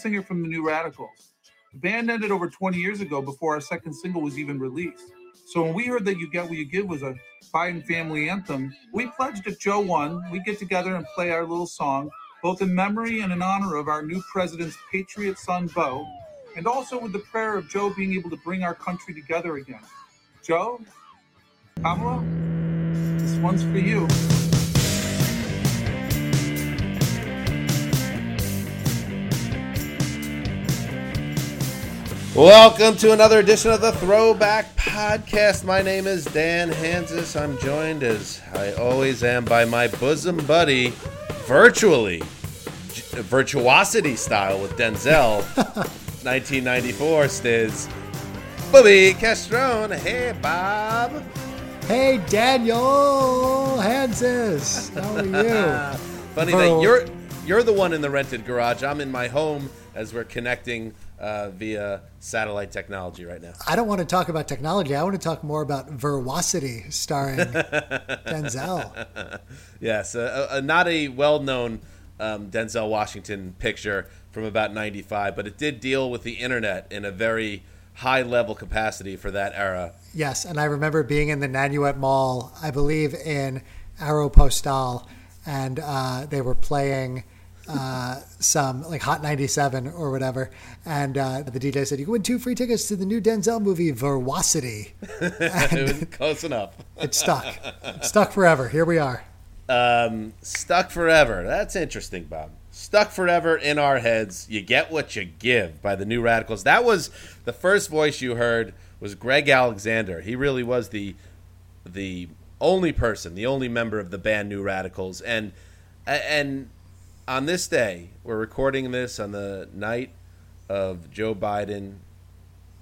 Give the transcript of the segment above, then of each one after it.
singer from the New Radicals. The band ended over 20 years ago before our second single was even released. So when we heard that You Get What You Give was a Biden family anthem, we pledged if Joe won, we'd get together and play our little song, both in memory and in honor of our new president's patriot son, Bo, and also with the prayer of Joe being able to bring our country together again. Joe, Kamala, this one's for you. Welcome to another edition of the Throwback Podcast. My name is Dan Hanzus. I'm joined, as I always am, by my bosom buddy, virtually, virtuosity style with Denzel, 1994 Stiz, Bobby Castrone. Hey, Bob. Hey, Daniel Hanzus. How are you? Funny that you're you're the one in the rented garage. I'm in my home as we're connecting uh, via satellite technology right now. I don't want to talk about technology. I want to talk more about Veracity starring Denzel. Yes, a, a, not a well-known um, Denzel Washington picture from about '95, but it did deal with the internet in a very high-level capacity for that era. Yes, and I remember being in the Nanuet Mall, I believe in Aeropostale, and uh, they were playing uh, some like Hot 97 or whatever. And uh, the DJ said, You can win two free tickets to the new Denzel movie, Veracity. it close enough. It stuck. It stuck forever. Here we are. Um, stuck forever. That's interesting, Bob. Stuck forever in our heads. You get what you give by the New Radicals. That was the first voice you heard was Greg Alexander. He really was the the only person, the only member of the band New Radicals. And and on this day, we're recording this on the night of Joe Biden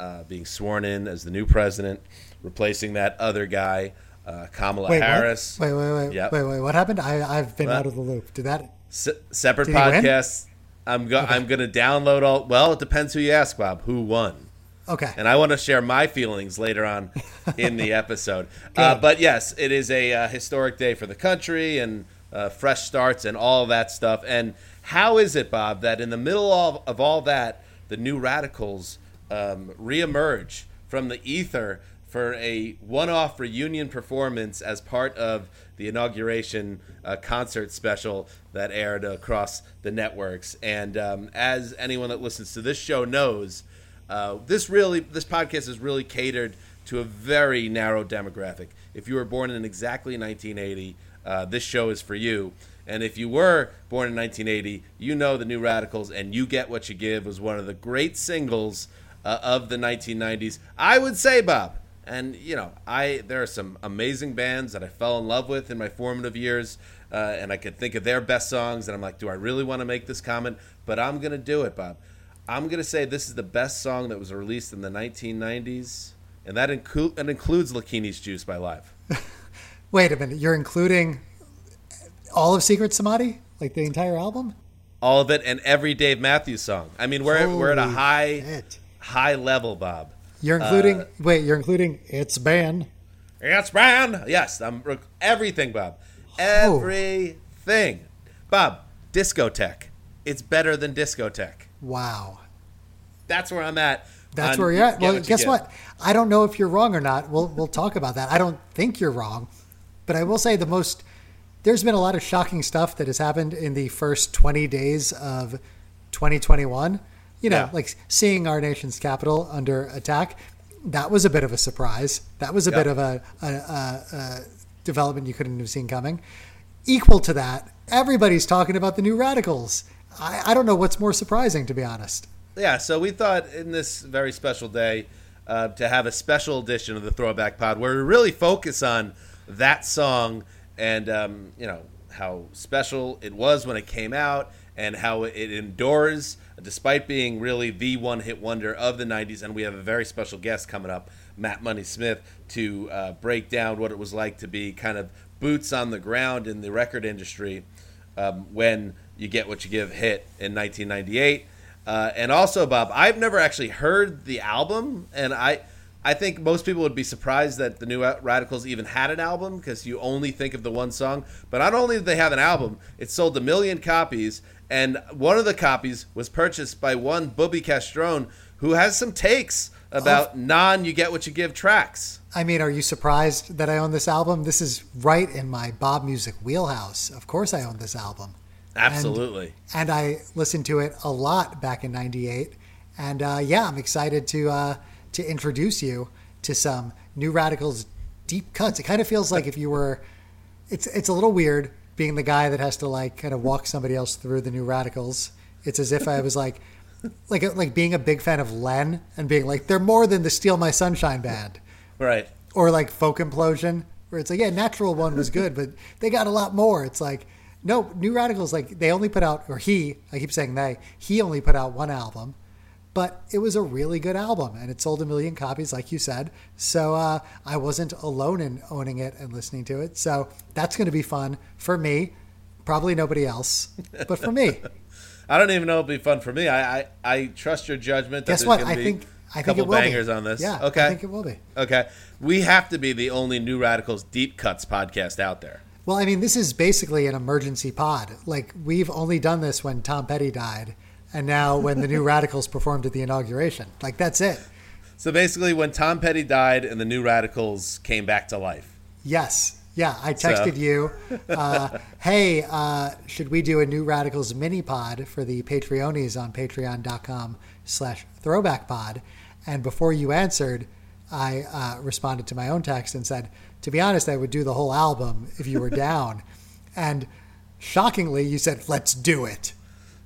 uh, being sworn in as the new president, replacing that other guy, uh, Kamala Wait, Harris. what? Wait, wait, wait, Yep. wait, wait. What happened? I, I've been out of the loop. Did that? Se- separate Did podcasts. I'm go- I'm going to download all. Well, it depends who you ask, Bob. Who won? Okay. And I want to share my feelings later on in the episode. uh, but yes, it is a uh, historic day for the country and uh, fresh starts and all that stuff. And how is it, Bob, that in the middle of, of all that, the new radicals um, reemerge from the ether for a one-off reunion performance as part of the inauguration uh, concert special that aired across the networks. And um, as anyone that listens to this show knows, uh, this really, this podcast is really catered to a very narrow demographic. If you were born in exactly 1980, uh, this show is for you. And if you were born in 1980, you know the New Radicals and You Get What You Give was one of the great singles uh, of the 1990s. I would say, Bob, and you know, I there are some amazing bands that I fell in love with in my formative years, uh, and I could think of their best songs, and I'm like, do I really want to make this comment? But I'm gonna do it, Bob. I'm gonna say this is the best song that was released in the 1990s, and that, inclu- includes Lakini's Juice by Live. Wait a minute. You're including all of Secret Samadhi, like the entire album? All of it, and every Dave Matthews song. I mean, we're we're at a high shit. high level, Bob. You're uh, including. wait, you're including It's Band. It's band. Yes, I'm everything, Bob. Oh. Everything, Bob. Discotheque. It's better than discotheque. Wow. That's where I'm at. That's where you're at. Well, guess what? I don't know if you're wrong or not. We'll we'll talk about that. I don't think you're wrong, but I will say the most. There's been a lot of shocking stuff that has happened in the first 20 days of 2021. You know, Yeah. like seeing our nation's capital under attack. That was a bit of a surprise. That was a bit of a, a, a, a development you couldn't have seen coming. Equal to that, everybody's talking about the new radicals. I, I don't know what's more surprising, to be honest. Yeah, so we thought in this very special day uh, to have a special edition of the Throwback Pod where we really focus on that song and um, you know how special it was when it came out and how it endures despite being really the one-hit wonder of the 90s and we have a very special guest coming up matt money smith to uh, break down what it was like to be kind of boots on the ground in the record industry um, when you get what you give hit in 1998 uh, and also bob i've never actually heard the album and i I think most people would be surprised that the New Radicals even had an album because you only think of the one song. But not only did they have an album, it sold a million copies, and one of the copies was purchased by one Bobby Castrone, who has some takes about Oh. non "You Get What You Give" tracks. I mean, are you surprised that I own this album? This is right in my Bob music wheelhouse. Of course, I own this album. Absolutely. and I listened to it a lot back in '98. And uh, yeah, I'm excited to uh, to introduce you to some New Radicals deep cuts. It kind of feels like if you were, it's it's a little weird being the guy that has to like kind of walk somebody else through the New Radicals. It's as if I was like, like like being a big fan of Len and being like, they're more than the Steal My Sunshine band right. or like folk implosion where it's like yeah natural one was good but they got a lot more it's like no new radicals like they only put out or he i keep saying they he only put out one album but it was a really good album and it sold a million copies like you said so uh, i wasn't alone in owning it and listening to it so that's going to be fun for me probably nobody else but for me I don't even know it'll be fun for me. I I, I trust your judgment. That guess what i be think i think it will bangers be. on this. yeah Okay. i think it will be Okay. We have to be the only New Radicals Deep Cuts podcast out there. Well, I mean, this is basically an emergency pod. Like, we've only done this when Tom Petty died, and now when the New Radicals performed at the inauguration. Like, that's it. So basically, when Tom Petty died and the New Radicals came back to life. Yes. Yeah, I texted you, uh, hey, uh, should we do a New Radicals mini pod for the Patreonies on patreon.com slash throwback pod? And before you answered, I uh, responded to my own text and said, to be honest, I would do the whole album if you were down. and shockingly, you said, let's do it.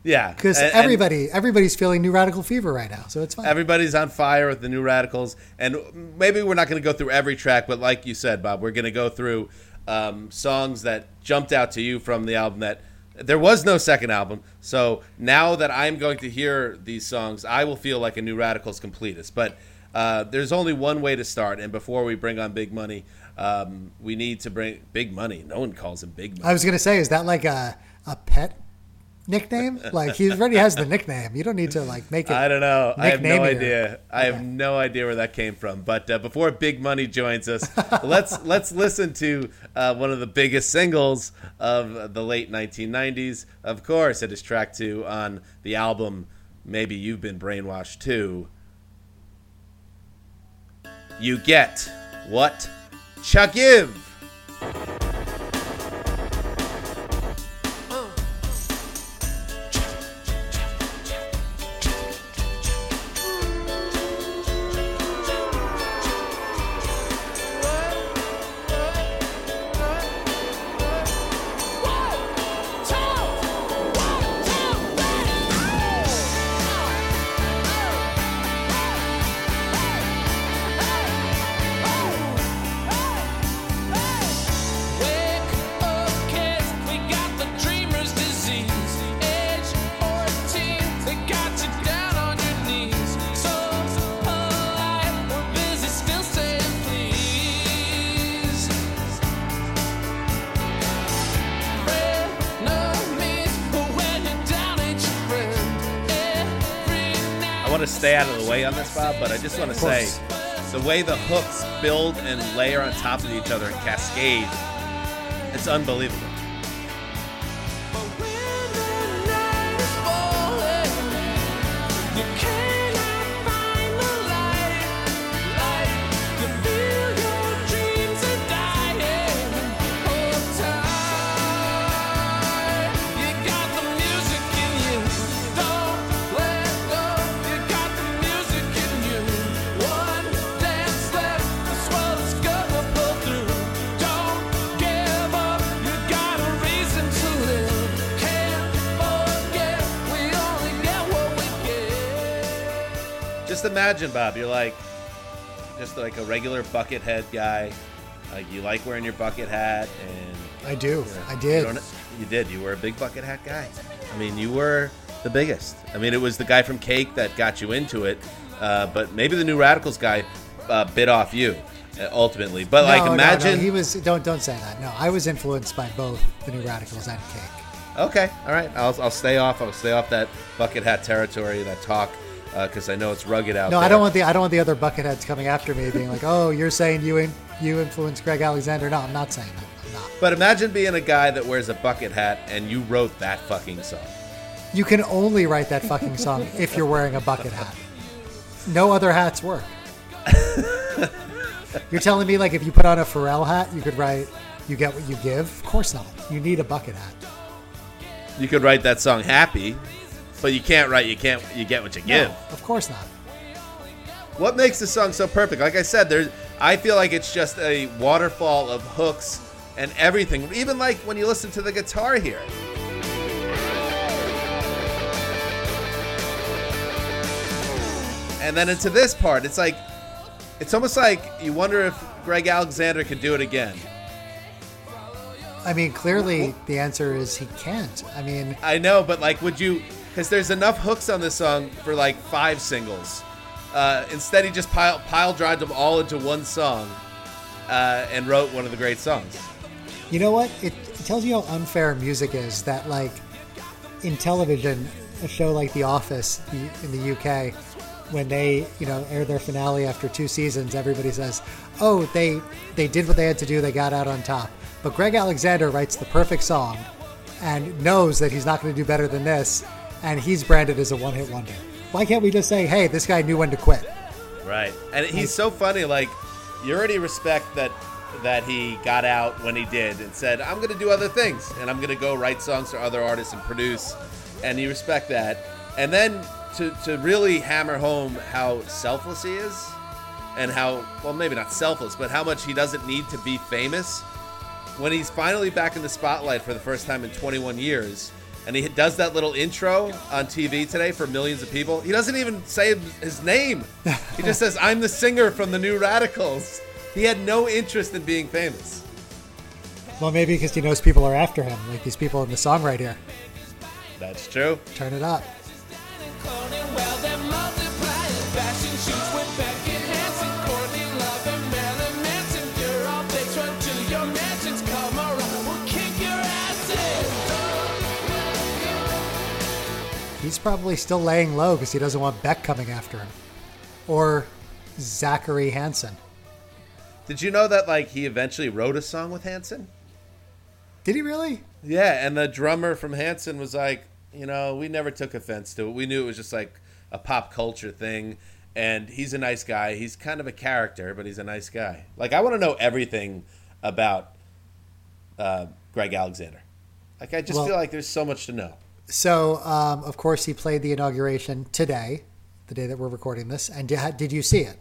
Yeah. because everybody everybody's feeling new radical fever right now, so it's fine. Everybody's on fire with the New Radicals. And maybe we're not going to go through every track, but like you said, Bob, we're going to go through um, songs that jumped out to you from the album that. There was no second album, so now that I'm going to hear these songs, I will feel like a New Radicals completist. But uh, there's only one way to start, and before we bring on Big Money, um, we need to bring Big Money. No one calls him Big Money. I was gonna say, is that like a a pet nickname? Like he already has the nickname. You don't need to like make it. I don't know. I have no nickname it or- idea. I have no idea where that came from. But uh, before Big Money joins us, let's let's listen to uh, one of the biggest singles of the late 1990s. Of course, it is track two on the album. Maybe you've been brainwashed too. You get what? Chuck give. The hooks build and layer on top of each other and cascade, it's unbelievable. Imagine, Bob, you're like just like a regular bucket head guy. Like you like wearing your bucket hat and I do. I you, did. don't- you did. You were a big bucket hat guy. I mean, you were the biggest. I mean, it was the guy from Cake that got you into it, uh, but maybe the New Radicals guy uh, bit off you uh, ultimately. But like, No, no, imagine. no, he was. Don't don't say that. No, I was influenced by both the New Radicals and Cake. Okay, all right. I'll, I'll stay off. I'll stay off that bucket hat territory, that talk, Uh, because I know it's rugged out No, there. I don't want the I don't want the other bucketheads coming after me, being like, "Oh, you're saying you in, you influenced Greg Alexander." No, I'm not saying that. I'm not. But imagine being a guy that wears a bucket hat and you wrote that fucking song. You can only write that fucking song if you're wearing a bucket hat. No other hats work. you're telling me like if you put on a Pharrell hat, you could write "You Get What You Give"? Of course not. You need a bucket hat. You could write that song "Happy," but you can't write "You Can't You Get What You Give." No, of course not. What makes the song so perfect? Like I said, there's I feel like it's just a waterfall of hooks and everything. Even like when you listen to the guitar here. And then into this part, it's like it's almost like you wonder if Greg Alexander could do it again. I mean, clearly the answer is he can't. I mean, I know, but like, would you? Because there's enough hooks on this song for like five singles. Uh, instead, he just pile pile drived them all into one song uh, and wrote one of the great songs. You know what? It, it tells you how unfair music is that, like, in television, a show like The Office in the UK, when they, you know, air their finale after two seasons, everybody says, "Oh, they they did what they had to do. They got out on top." But Greg Alexander writes the perfect song, and knows that he's not going to do better than this, and he's branded as a one-hit wonder. Why can't we just say, "Hey, this guy knew when to quit"? Right, and he's so funny. Like, you already respect that that he got out when he did and said, "I'm going to do other things, and I'm going to go write songs for other artists and produce," and you respect that. And then to to really hammer home how selfless he is, and how well maybe not selfless, but how much he doesn't need to be famous. When he's finally back in the spotlight for the first time in 21 years, and he does that little intro on TV today for millions of people, he doesn't even say his name. He just says, "I'm the singer from the New Radicals." He had no interest in being famous. Well, maybe because he knows people are after him, like these people in the song right here. That's true. Turn it up. He's probably still laying low because he doesn't want Beck coming after him. Or Zachary Hanson. Did you know that like he eventually wrote a song with Hanson? Did he really? Yeah, and the drummer from Hanson was like, you know, we never took offense to it. We knew it was just like a pop culture thing. And he's a nice guy. He's kind of a character, but he's a nice guy. Like I want to know everything about uh, Greg Alexander. Like I just Well- feel like there's so much to know. So, um, of course, he played the inauguration today, the day that we're recording this. And did, did you see it?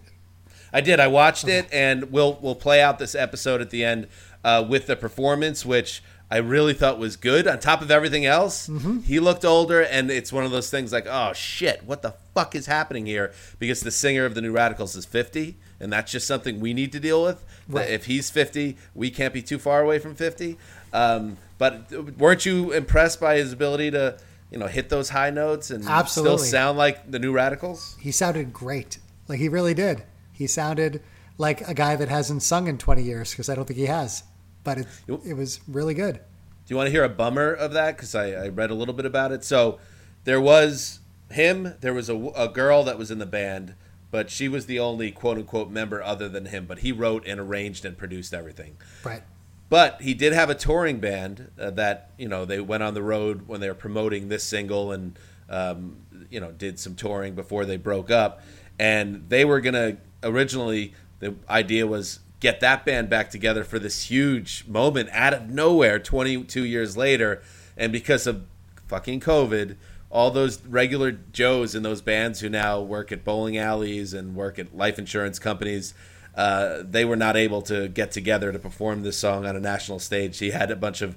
I did. I watched it, and we'll we'll play out this episode at the end uh, with the performance, which I really thought was good. On top of everything else, he looked older, and it's one of those things like, oh shit, what the fuck is happening here? Because the singer of the New Radicals is fifty, and that's just something we need to deal with. Right. If he's fifty, we can't be too far away from fifty. Um, but weren't you impressed by his ability to? You know, hit those high notes and Absolutely. still sound like the New Radicals. He sounded great. Like, he really did. He sounded like a guy that hasn't sung in 20 years because I don't think he has. But it, it was really good. Do you want to hear a bummer of that? Because I, I read a little bit about it. So there was him. There was a, a girl that was in the band, but she was the only quote unquote member other than him. But he wrote and arranged and produced everything. Right. But he did have a touring band uh, that you know they went on the road when they were promoting this single and um, you know did some touring before they broke up, and they were gonna originally the idea was get that band back together for this huge moment out of nowhere 22 years later, and because of fucking COVID, all those regular Joes in those bands who now work at bowling alleys and work at life insurance companies, uh, they were not able to get together to perform this song on a national stage. He had a bunch of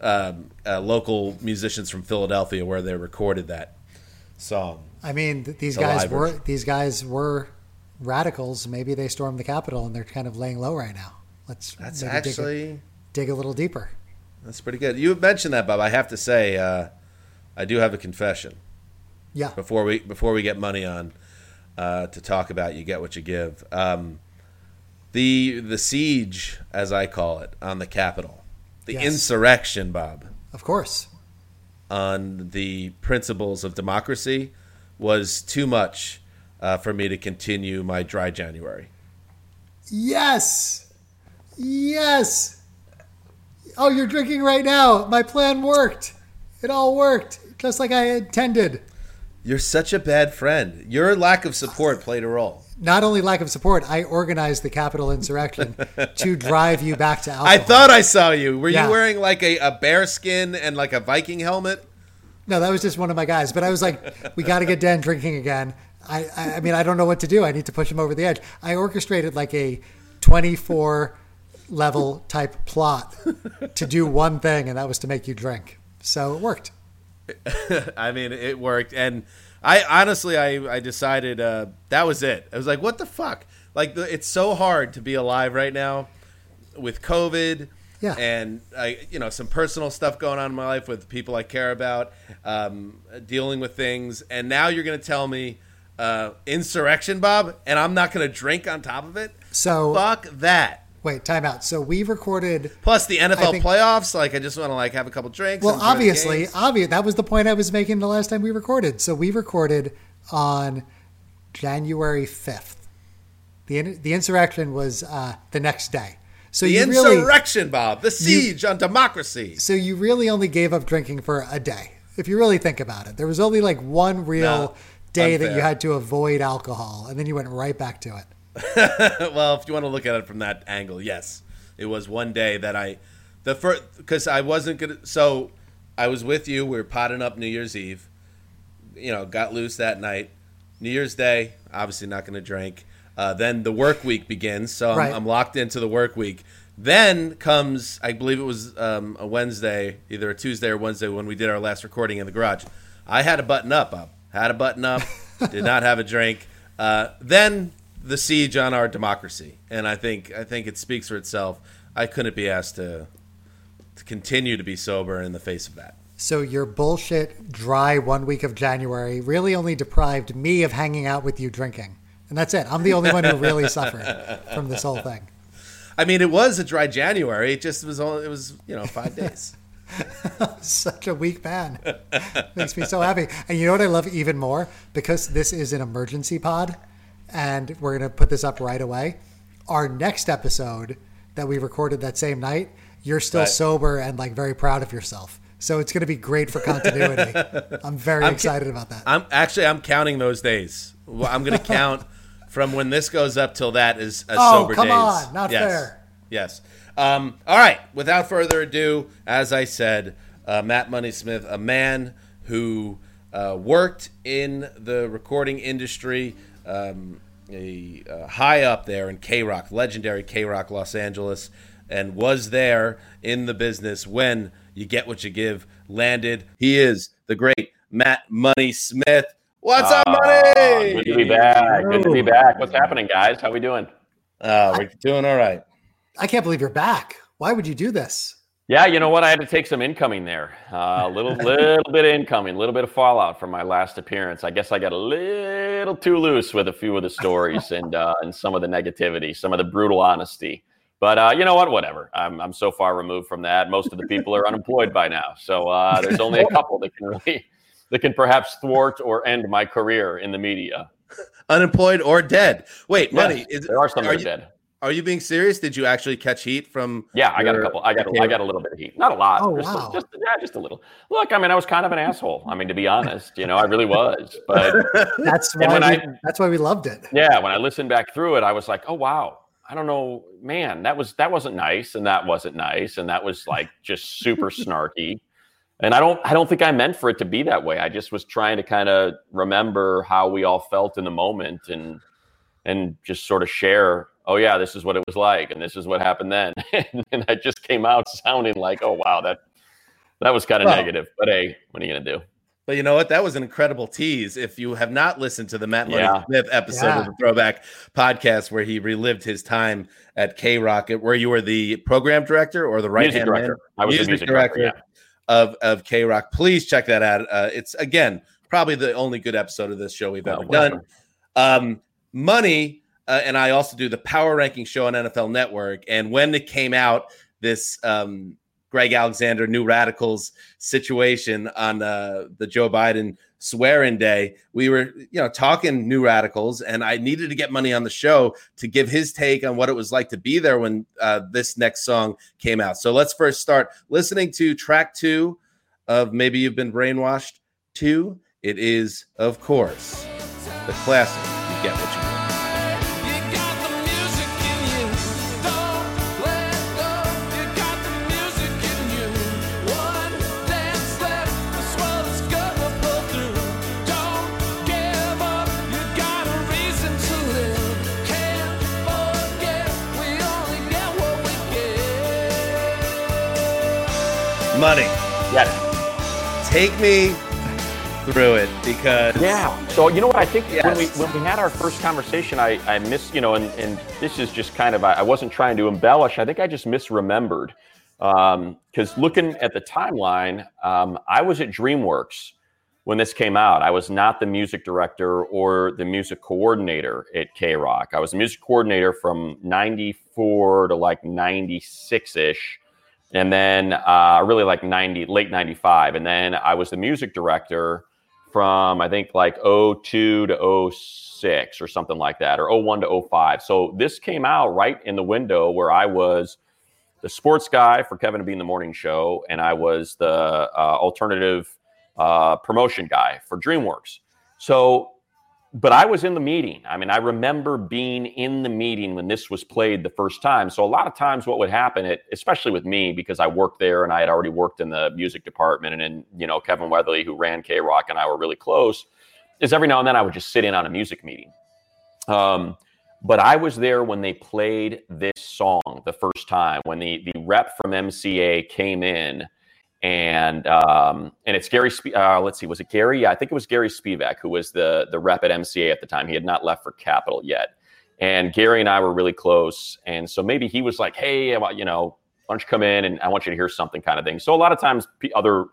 um, uh, local musicians from Philadelphia where they recorded that song. I mean, th- these The guys were version. these guys were radicals. Maybe they stormed the Capitol and they're kind of laying low right now. Let's That's maybe dig a- actually dig a little deeper. that's pretty good. You mentioned that, Bob. I have to say, uh, I do have a confession. Yeah. before we before we get money on uh, to talk about you get what you give. Um, the the siege, as I call it, on the Capitol, the Yes. insurrection, Bob, Of course. on the principles of democracy, was too much uh, for me to continue my dry January. Yes. Yes. Oh, you're drinking right now. My plan worked. It all worked. just like I intended. You're such a bad friend. Your lack of support played a role. Not only lack of support, I organized the Capitol insurrection to drive you back to alcohol. I thought I saw you. Were Yeah. you wearing like a, a bear skin and like a Viking helmet? No, that was just one of my guys. But I was like, we got to get Dan drinking again. I, I, I mean, I don't know what to do. I need to push him over the edge. I orchestrated like a 24 level type plot to do one thing, and that was to make you drink. So it worked. I mean, it worked, and I honestly, I I decided uh, that was it. I was like, what the fuck? Like, the, it's so hard to be alive right now with COVID. Yeah. And I, you know, some personal stuff going on in my life with people I care about, um, dealing with things, and now you're going to tell me uh, insurrection, Bob, and I'm not going to drink on top of it. So Fuck that. Wait, timeout. So we recorded. Plus the NFL think- playoffs, like I just want to like have a couple drinks. Well, and enjoy the obviously, obvious. That was the point I was making the last time we recorded. So we recorded on January fifth. the The insurrection was uh, the next day. So the you really, insurrection, Bob, the siege on democracy. so you really only gave up drinking for a day. If you really think about it, there was only like one real No, day that you had to avoid alcohol, and then you went right back to it. well, if you want to look at it from that angle, yes, it was one day that I, the first because I wasn't gonna. So I was with you. We were potting up New Year's Eve. You know, got loose that night. New Year's Day, obviously not going to drink. Uh, then the work week begins, so I'm, Right. I'm locked into the work week. Then comes, I believe it was um, a Wednesday, either a Tuesday or Wednesday when we did our last recording in the garage. I had a button up, up, had a button up, did not have a drink. Uh, then the siege on our democracy, and I think I think it speaks for itself. I couldn't be asked to to continue to be sober in the face of that. So your bullshit dry one week of January really only deprived me of hanging out with you drinking. And that's it. I'm the only one who really suffered from this whole thing. I mean, it was a dry January. It just was only, it was you know five days. Such a weak man. Makes me so happy. And you know what I love even more? Because this is an emergency pod and we're going to put this up right away. Our next episode that we recorded that same night, you're still Right. sober and like very proud of yourself. So it's going to be great for continuity. I'm very I'm- excited about that. I'm actually I'm counting those days. Well, I'm going to count from when this goes up till that is as Oh, sober come days. on, not yes. fair. Yes. Um, all right. Without further ado, as I said, uh, Matt Money Smith, a man who uh, worked in the recording industry, um, a, uh, high up there in K Rock, legendary K Rock Los Angeles, and was there in the business when You Get What You Give landed. He is the great Matt Money Smith. What's up, Money? Good to be back. Good to be back. What's happening, guys? How we doing? Uh, we're doing all right. I can't believe you're back. Why would you do this? Yeah, you know what? I had to take some incoming there. Uh, a little, little bit of incoming, a little bit of fallout from my last appearance. I guess I got a little too loose with a few of the stories and uh, and some of the negativity, some of the brutal honesty. But uh, you know what? Whatever. I'm I'm so far removed from that. Most of the people are unemployed by now, so uh, there's only a couple that can really that can perhaps thwart or end my career in the media. Unemployed or dead. Wait, Money. Yes, Is, there are some that are are you, dead. Are you being serious? Did you actually catch heat from? Yeah, I got a couple. I got. Okay. A, I got a little bit of heat. Not a lot. Oh, just, wow. just yeah, just a little. Look, I mean, I was kind of an asshole. I mean, to be honest, you know, I really was. But That's why when we, I- that's why we loved it. yeah, when I listened back through it, I was like, oh wow, I don't know, man, that was that wasn't nice, and that wasn't nice, and that was like just super snarky. And I don't, I don't think I meant for it to be that way. I just was trying to kind of remember how we all felt in the moment, and and just sort of share. Oh yeah, this is what it was like, and this is what happened then. and I just came out sounding like, oh wow, that that was kind of Well- negative. But hey, what are you gonna do? But you know what? That was an incredible tease. If you have not listened to the Matt Money Yeah. Smith episode Yeah. of the Throwback Podcast, where he relived his time at K Rock, where you were the program director or the right music hand man director. I was Music the music director. director. of of K Rock, please check that out. Uh, it's again probably the only good episode of this show we've Yeah. ever Oh, done. Um, Money, uh, and I also do the Power Ranking show on NFL Network. And when it came out, this um, Greg Alexander New Radicals situation on uh, the Joe Biden swearing day, we were you know talking New Radicals, and I needed to get Money on the show to give his take on what it was like to be there when uh, this next song came out. So let's first start listening to track two of Maybe You've Been Brainwashed. Two, it is, of course, the classic You Get What You Want. Money, Yes. take me through it because Yeah. So you know what I think when we when we had our first conversation, I I missed you know, and and this is just kind of I, I wasn't trying to embellish. I think I just misremembered because looking at the timeline, um, I was at DreamWorks when this came out. I was not the music director or the music coordinator at K Rock. I was the music coordinator from '94 to like '96 ish and then uh, really like 90 late 95 and then i was the music director from i think like 02 to 06 or something like that or 01 to 05 so this came out right in the window where i was the sports guy for kevin and Bean in the morning show and i was the uh, alternative uh, promotion guy for dreamworks. So but I was in the meeting. I mean, I remember being in the meeting when this was played the first time. So a lot of times, what would happen, it, especially with me, because I worked there and I had already worked in the music department, and then you know Kevin Weatherly, who ran K Rock, and I were really close. Is every now and then I would just sit in on a music meeting. Um, but I was there when they played this song the first time, when the the rep from MCA came in and um, and it's Gary. Spe- uh, let's see, was it Gary? Yeah, I think it was Gary Spivak who was the the rep at MCA at the time. He had not left for Capitol yet, and Gary and I were really close. And so maybe he was like, "Hey, you know, why don't you come in and I want you to hear something," kind of thing. So a lot of times, other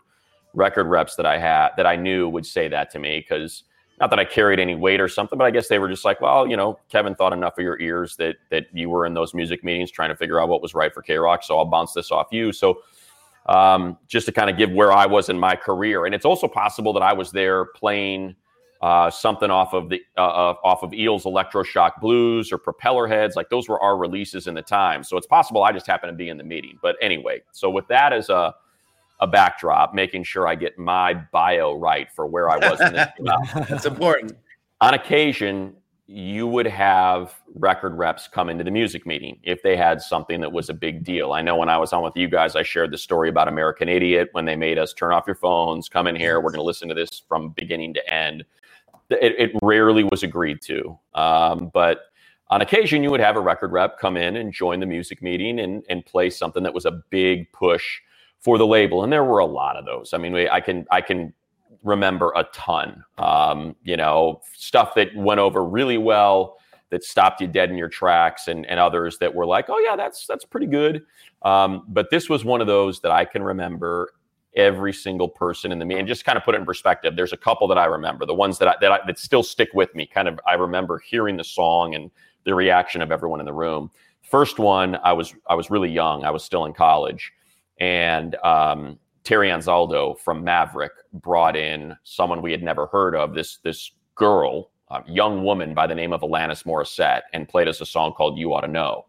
record reps that I had that I knew would say that to me because not that I carried any weight or something, but I guess they were just like, "Well, you know, Kevin thought enough of your ears that that you were in those music meetings trying to figure out what was right for K Rock, so I'll bounce this off you." So um, just to kind of give where I was in my career. And it's also possible that I was there playing uh, something off of the uh, off of Eels Electroshock Blues or Propeller Heads. Like those were our releases in the time. So it's possible I just happened to be in the meeting. But anyway, so with that as a a backdrop, making sure I get my bio right for where I was in this. That's important. on occasion you would have record reps come into the music meeting if they had something that was a big deal. I know when I was on with you guys, I shared the story about American Idiot when they made us turn off your phones, come in here, we're going to listen to this from beginning to end. It, it rarely was agreed to. Um, but on occasion, you would have a record rep come in and join the music meeting and, and play something that was a big push for the label. And there were a lot of those. I mean, I can, I can remember a ton. Um, you know, stuff that went over really well that stopped you dead in your tracks, and and others that were like, oh yeah, that's that's pretty good. Um, but this was one of those that I can remember every single person in the meeting. And just kind of put it in perspective. There's a couple that I remember, the ones that I, that I, that still stick with me. Kind of, I remember hearing the song and the reaction of everyone in the room. First one, I was I was really young. I was still in college, and um, Terry Anzaldo from Maverick brought in someone we had never heard of. This this girl, a young woman by the name of Alanis Morissette, and played us a song called "You Ought to Know."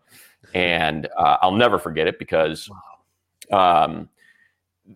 And uh, I'll never forget it because um,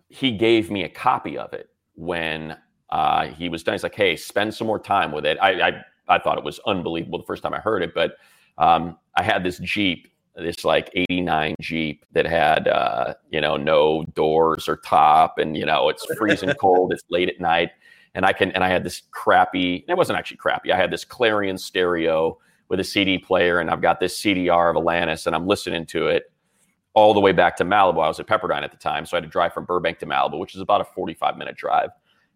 he gave me a copy of it when uh, he was done. He's like, "Hey, spend some more time with it." I I, I thought it was unbelievable the first time I heard it, but um, I had this Jeep this like 89 Jeep that had, uh, you know, no doors or top and, you know, it's freezing cold. It's late at night. And I can, and I had this crappy, it wasn't actually crappy. I had this Clarion stereo with a CD player and I've got this CDR of Alanis and I'm listening to it all the way back to Malibu. I was at Pepperdine at the time. So I had to drive from Burbank to Malibu, which is about a 45 minute drive.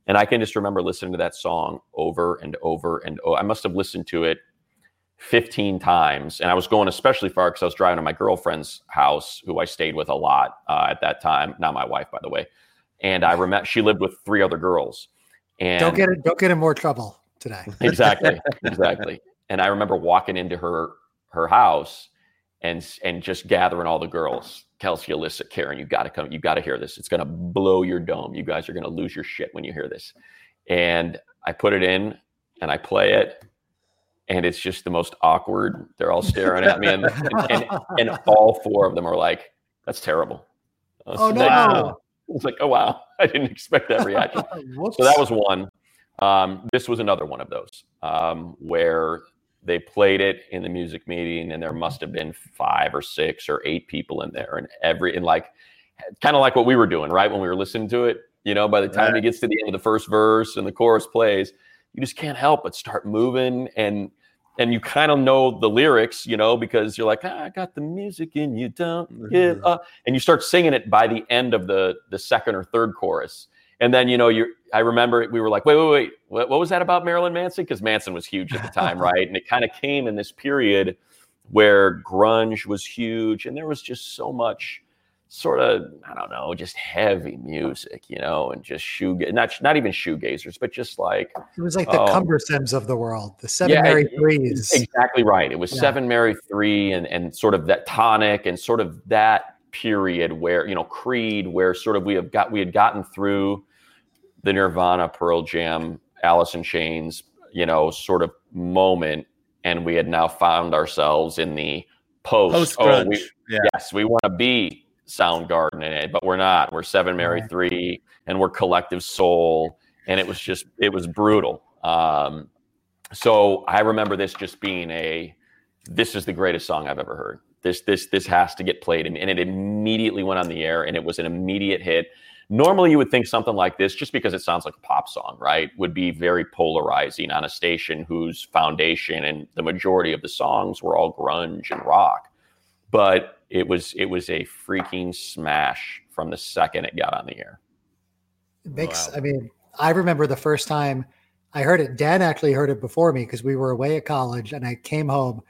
And I can just remember listening to that song over and over and over. I must have listened to it 15 times. And I was going especially far because I was driving to my girlfriend's house, who I stayed with a lot uh, at that time. Not my wife, by the way. And I remember she lived with three other girls. And Don't get it. Don't get in more trouble today. exactly, exactly. And I remember walking into her her house and and just gathering all the girls. Kelsey, Alyssa, Karen, you got to come. You got to hear this. It's going to blow your dome. You guys are going to lose your shit when you hear this. And I put it in and I play it and it's just the most awkward. They're all staring at me, and, and, and, and all four of them are like, "That's terrible." Was Oh, no. I was like, "Oh wow, I didn't expect that reaction." So that was one. Um, this was another one of those um, where they played it in the music meeting, and there must have been five or six or eight people in there, and every and like kind of like what we were doing, right? When we were listening to it, you know, by the time it gets to the end of the first verse and the chorus plays, you just can't help but start moving and and you kind of know the lyrics, you know, because you're like, ah, I got the music in you, don't give Mhm. up, and you start singing it by the end of the the second or third chorus, and then you know you. I remember we were like, wait, wait, wait, what, what was that about Marilyn Manson? Because Manson was huge at the time, right? And it kind of came in this period where grunge was huge, and there was just so much sort of I don't know, just heavy music, you know, and just shoe not not even shoegazers, but just like It was like the Oh. cumbersomes of the world, the seven Yeah, Mary it- threes. exactly right. It was Yeah. Seven Mary Three and and sort of that tonic and sort of that period where you know Creed, where sort of we have got we had gotten through the Nirvana, Pearl Jam, Alice in Chains, you know, sort of moment, and we had now found ourselves in the post. Post oh, we, yeah. yes, we want to be Soundgarden in it, but we're not. We're Seven Mary Right. Three, and we're Collective Soul, and it was just it was brutal. Um, so I remember this just being a this is the greatest song I've ever heard. This this this has to get played, and it immediately went on the air, and it was an immediate hit. Normally, you would think something like this, just because it sounds like a pop song, right, would be very polarizing on a station whose foundation and the majority of the songs were all grunge and rock. But it was it was a freaking smash from the second it got on the air. It makes, Wow. I mean, I remember the first time I heard it. Dan actually heard it before me because we were away at college and I came home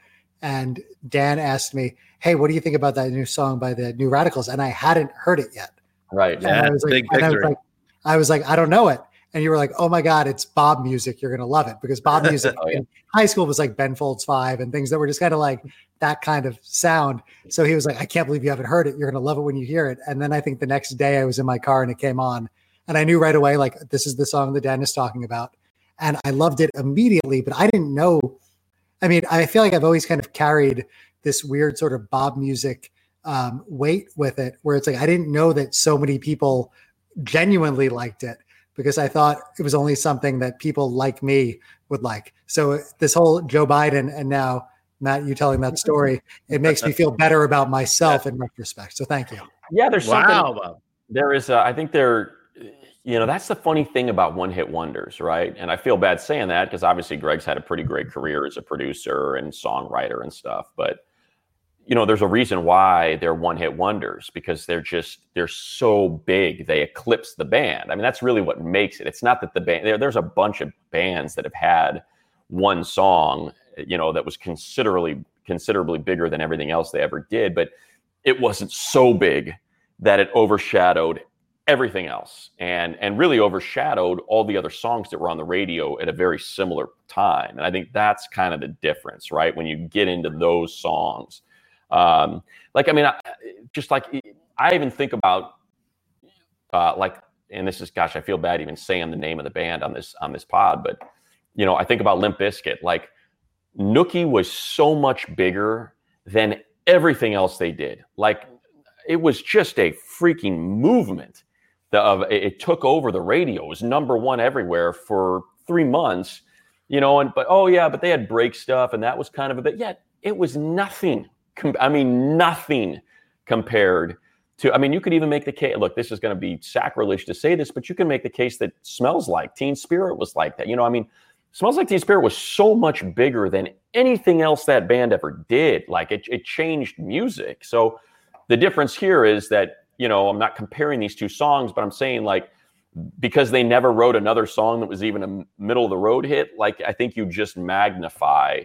and Dan asked me, Hey, what do you think about that new song by the New Radicals? And I hadn't heard it yet. Right. Yeah. I was like, big and I was victory. like, I was like, I don't know it. And you were like, oh my God, it's Bob music. You're going to love it because Bob music Oh, yeah. in high school was like Ben Folds Five and things that were just kind of like that kind of sound. So he was like, I can't believe you haven't heard it. You're going to love it when you hear it. And then I think the next day I was in my car and it came on and I knew right away, like, this is the song that Dan is talking about. And I loved it immediately, but I didn't know. I mean, I feel like I've always kind of carried this weird sort of Bob music um, weight with it, where it's like I didn't know that so many people genuinely liked it because I thought it was only something that people like me would like. So uh, this whole Joe Biden and now Matt, you telling that story, it makes me feel better about myself in retrospect. So thank you. Yeah, there's something Wow, Bob. there is a, I think there you know that's the funny thing about one hit wonders right and i feel bad saying that because obviously greg's had a pretty great career as a producer and songwriter and stuff but you know there's a reason why they're one hit wonders because they're just they're so big they eclipse the band. I mean that's really what makes it. It's not that the band there, there's a bunch of bands that have had one song you know that was considerably considerably bigger than everything else they ever did but it wasn't so big that it overshadowed everything else and and really overshadowed all the other songs that were on the radio at a very similar time. And i think that's kind of the difference right? When you get into those songs um like i mean I, just like i even think about uh like and this is gosh i feel bad even saying the name of the band on this on this pod but you know i think about limp Bizkit. like nookie was so much bigger than everything else they did like it was just a freaking movement the, of it, took over the radio it was number one everywhere for three months you know and but oh yeah but they had break stuff and that was kind of a bit yeah it was nothing i mean nothing compared to i mean you could even make the case look this is going to be sacrilege to say this but you can make the case that smells like teen spirit was like that you know i mean smells like teen spirit was so much bigger than anything else that band ever did like it, it changed music so the difference here is that you know i'm not comparing these two songs but i'm saying like because they never wrote another song that was even a middle of the road hit like i think you just magnify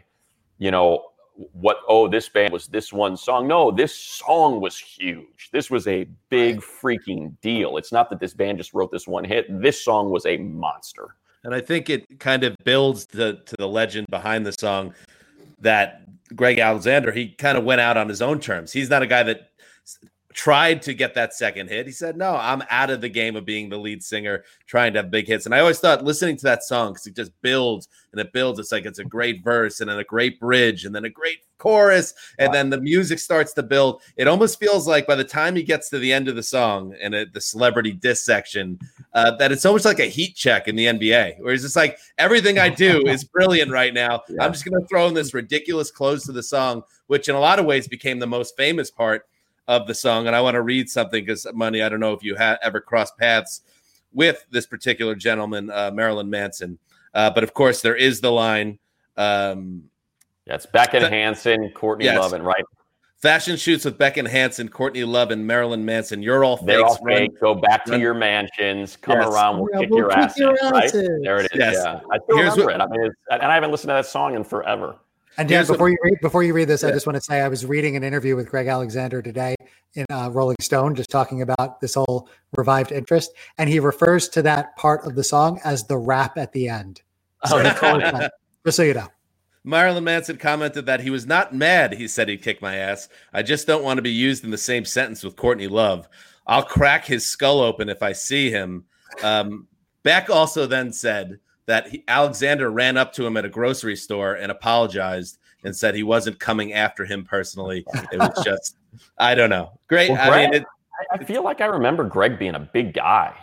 you know what oh this band was this one song. No this song was huge. This was a big freaking deal. It's not that this band just wrote this one hit. This song was a monster. And I think it kind of builds the to the legend behind the song that Greg Alexander, he kind of went out on his own terms. He's not a guy that tried to get that second hit. He said, "No, I'm out of the game of being the lead singer, trying to have big hits." And I always thought listening to that song because it just builds and it builds. It's like it's a great verse and then a great bridge and then a great chorus and then the music starts to build. It almost feels like by the time he gets to the end of the song and it, the celebrity diss section, uh, that it's almost like a heat check in the NBA, where he's just like, "Everything I do is brilliant right now. Yeah. I'm just going to throw in this ridiculous close to the song." Which, in a lot of ways, became the most famous part of the song. And I want to read something because, Money, I don't know if you have ever crossed paths with this particular gentleman, uh, Marilyn Manson. Uh, but of course, there is the line um, Yeah, it's Beckett That- Hanson, Courtney Yes. Love, and right. fashion shoots with Beck and Hanson, Courtney Love, and Marilyn Manson. You're all They're all fakes. Run- fake. Go back to run- your mansions. Come Yes. around. We'll Yeah, kick we'll your kick ass. your in, right? There it is. Yes. Yeah, I still Here's remember what- it. I mean, it's, and I haven't listened to that song in forever. And Dan, before you read before you read this, I just want to say I was reading an interview with Greg Alexander today in uh, Rolling Stone, just talking about this whole revived interest, and he refers to that part of the song as the rap at the end. Oh, that's funny. Just so you know. Marilyn Manson commented that he was not mad. He said he'd kick my ass. I just don't want to be used in the same sentence with Courtney Love. I'll crack his skull open if I see him. Um, Beck also then said that he, Alexander ran up to him at a grocery store and apologized and said he wasn't coming after him personally. It was just, I don't know. Great. Well, I mean, it, I, feel like I remember Greg being a big guy.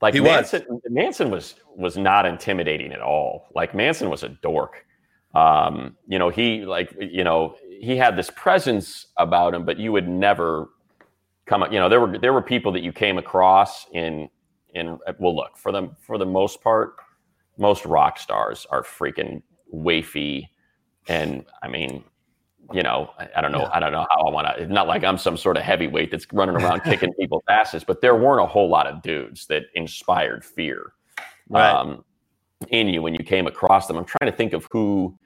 Like He was. Manson, Manson was was not intimidating at all. Like Manson was a dork. Um, you know, he like you know he had this presence about him, but you would never come. You know, there were there were people that you came across in in well, look for them for the most part, most rock stars are freaking wafy, and I mean, you know, I, I don't know, Yeah. I don't know how I want to. Not like I'm some sort of heavyweight that's running around kicking people's asses, but there weren't a whole lot of dudes that inspired fear Right. um, in you when you came across them. I'm trying to think of who.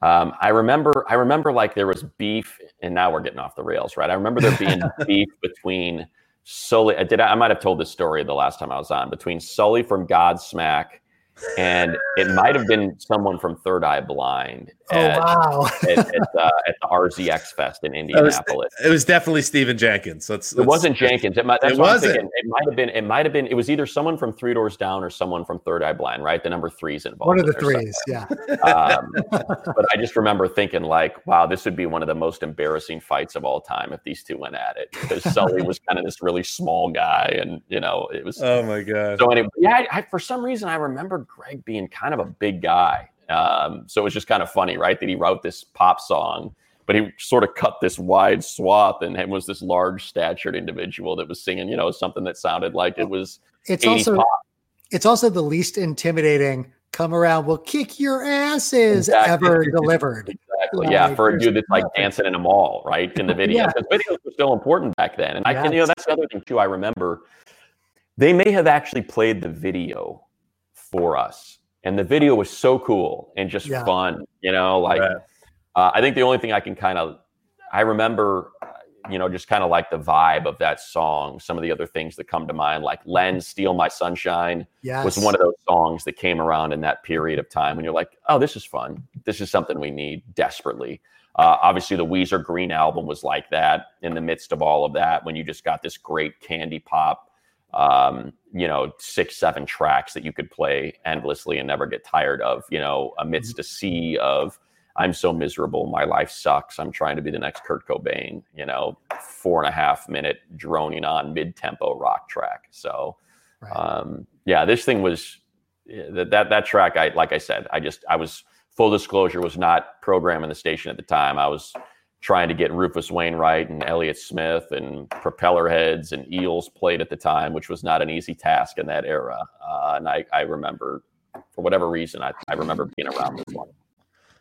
Um, I remember, I remember like there was beef, and now we're getting off the rails, right? I remember there being beef between Sully. I did. I might have told this story the last time I was on between Sully from Godsmack, and it might have been someone from Third Eye Blind at, Oh wow. at, at, uh, at the RZX Fest in it, was, Indianapolis. it was definitely Stephan Jenkins. Let's, It wasn't Jenkins. It might. That's It what I'm wasn't. It might have been. It might have been. It was either someone from Three Doors Down or someone from Third Eye Blind. Right, the number three's involved. One of the in there threes, yeah. um, but I just remember thinking, like, wow, this would be one of the most embarrassing fights of all time if these two went at it. Because Sully was kind of this really small guy, and you know, it was. Oh my God. so anyway, yeah, I, I, for some reason, I remember Greg being kind of a big guy. Um, so it was just kind of funny, right, that he wrote this pop song. But he sort of cut this wide swath and was this large statured individual that was singing, you know, something that sounded like it was It's also pop. it's also the least intimidating come around we'll kick your asses Exactly. ever delivered. Exactly. Yeah, Like, for a dude that's like dancing in a mall, right? In the video. Yeah. Because videos were still important back then. And I can, you know, that's the other thing too. I remember they may have actually played the video for us. And the video was so cool and just Yeah. fun, you know, like Right. uh, I think the only thing I can kind of, I remember, uh, you know, just kind of like the vibe of that song. Some of the other things that come to mind, like Len, Steal My Sunshine Yes. was one of those songs that came around in that period of time when you're like, oh, this is fun. This is something we need desperately. Uh, obviously, the Weezer Green album was like that in the midst of all of that when you just got this great candy pop, um, you know, six, seven tracks that you could play endlessly and never get tired of, you know, amidst a sea of, I'm so miserable. My life sucks. I'm trying to be the next Kurt Cobain, you know, four and a half minute droning on mid tempo rock track. So, Right. um, yeah, this thing was that, that that track. I like I said, I just I was full disclosure was not programming the station at the time. I was trying to get Rufus Wainwright and Elliott Smith and Propeller Heads and Eels played at the time, which was not an easy task in that era. Uh, and I, I remember, for whatever reason, I, I remember being around this one.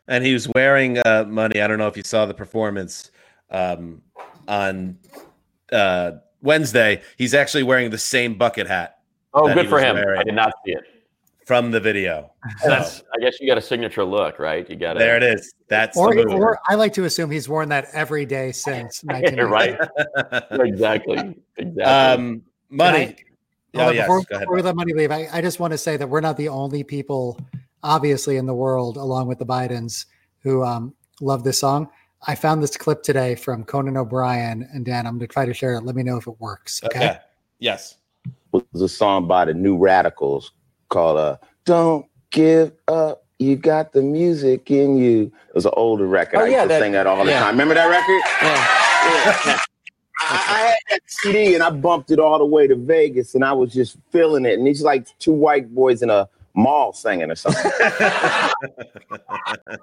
and he was wearing uh, money. I don't know if you saw the performance um, on uh, Wednesday. He's actually wearing the same bucket hat Oh, good for him. wearing. I did not see it. From the video. So, That's. I guess you got a signature look, right? You got to there it is. That's or, the or I like to assume he's worn that every day since 1990. right. exactly. Exactly. um, money. Hold Oh on, yes, before, go ahead. before we let money leave, I, I just want to say that we're not the only people, obviously, in the world, along with the Bidens, who um, love this song. I found this clip today from Conan O'Brien, and Dan, I'm going to try to share it. Let me know if it works. Okay. Okay. Yes. was a song by the New Radicals called uh, "Don't Give Up." You got the music in you. It was an older record. Oh, I used yeah, to that- sing that all the yeah. time. Remember that record? Yeah. Yeah. I, I had that CD and I bumped it all the way to Vegas, and I was just feeling it. And these like two white boys in a mall singing or something.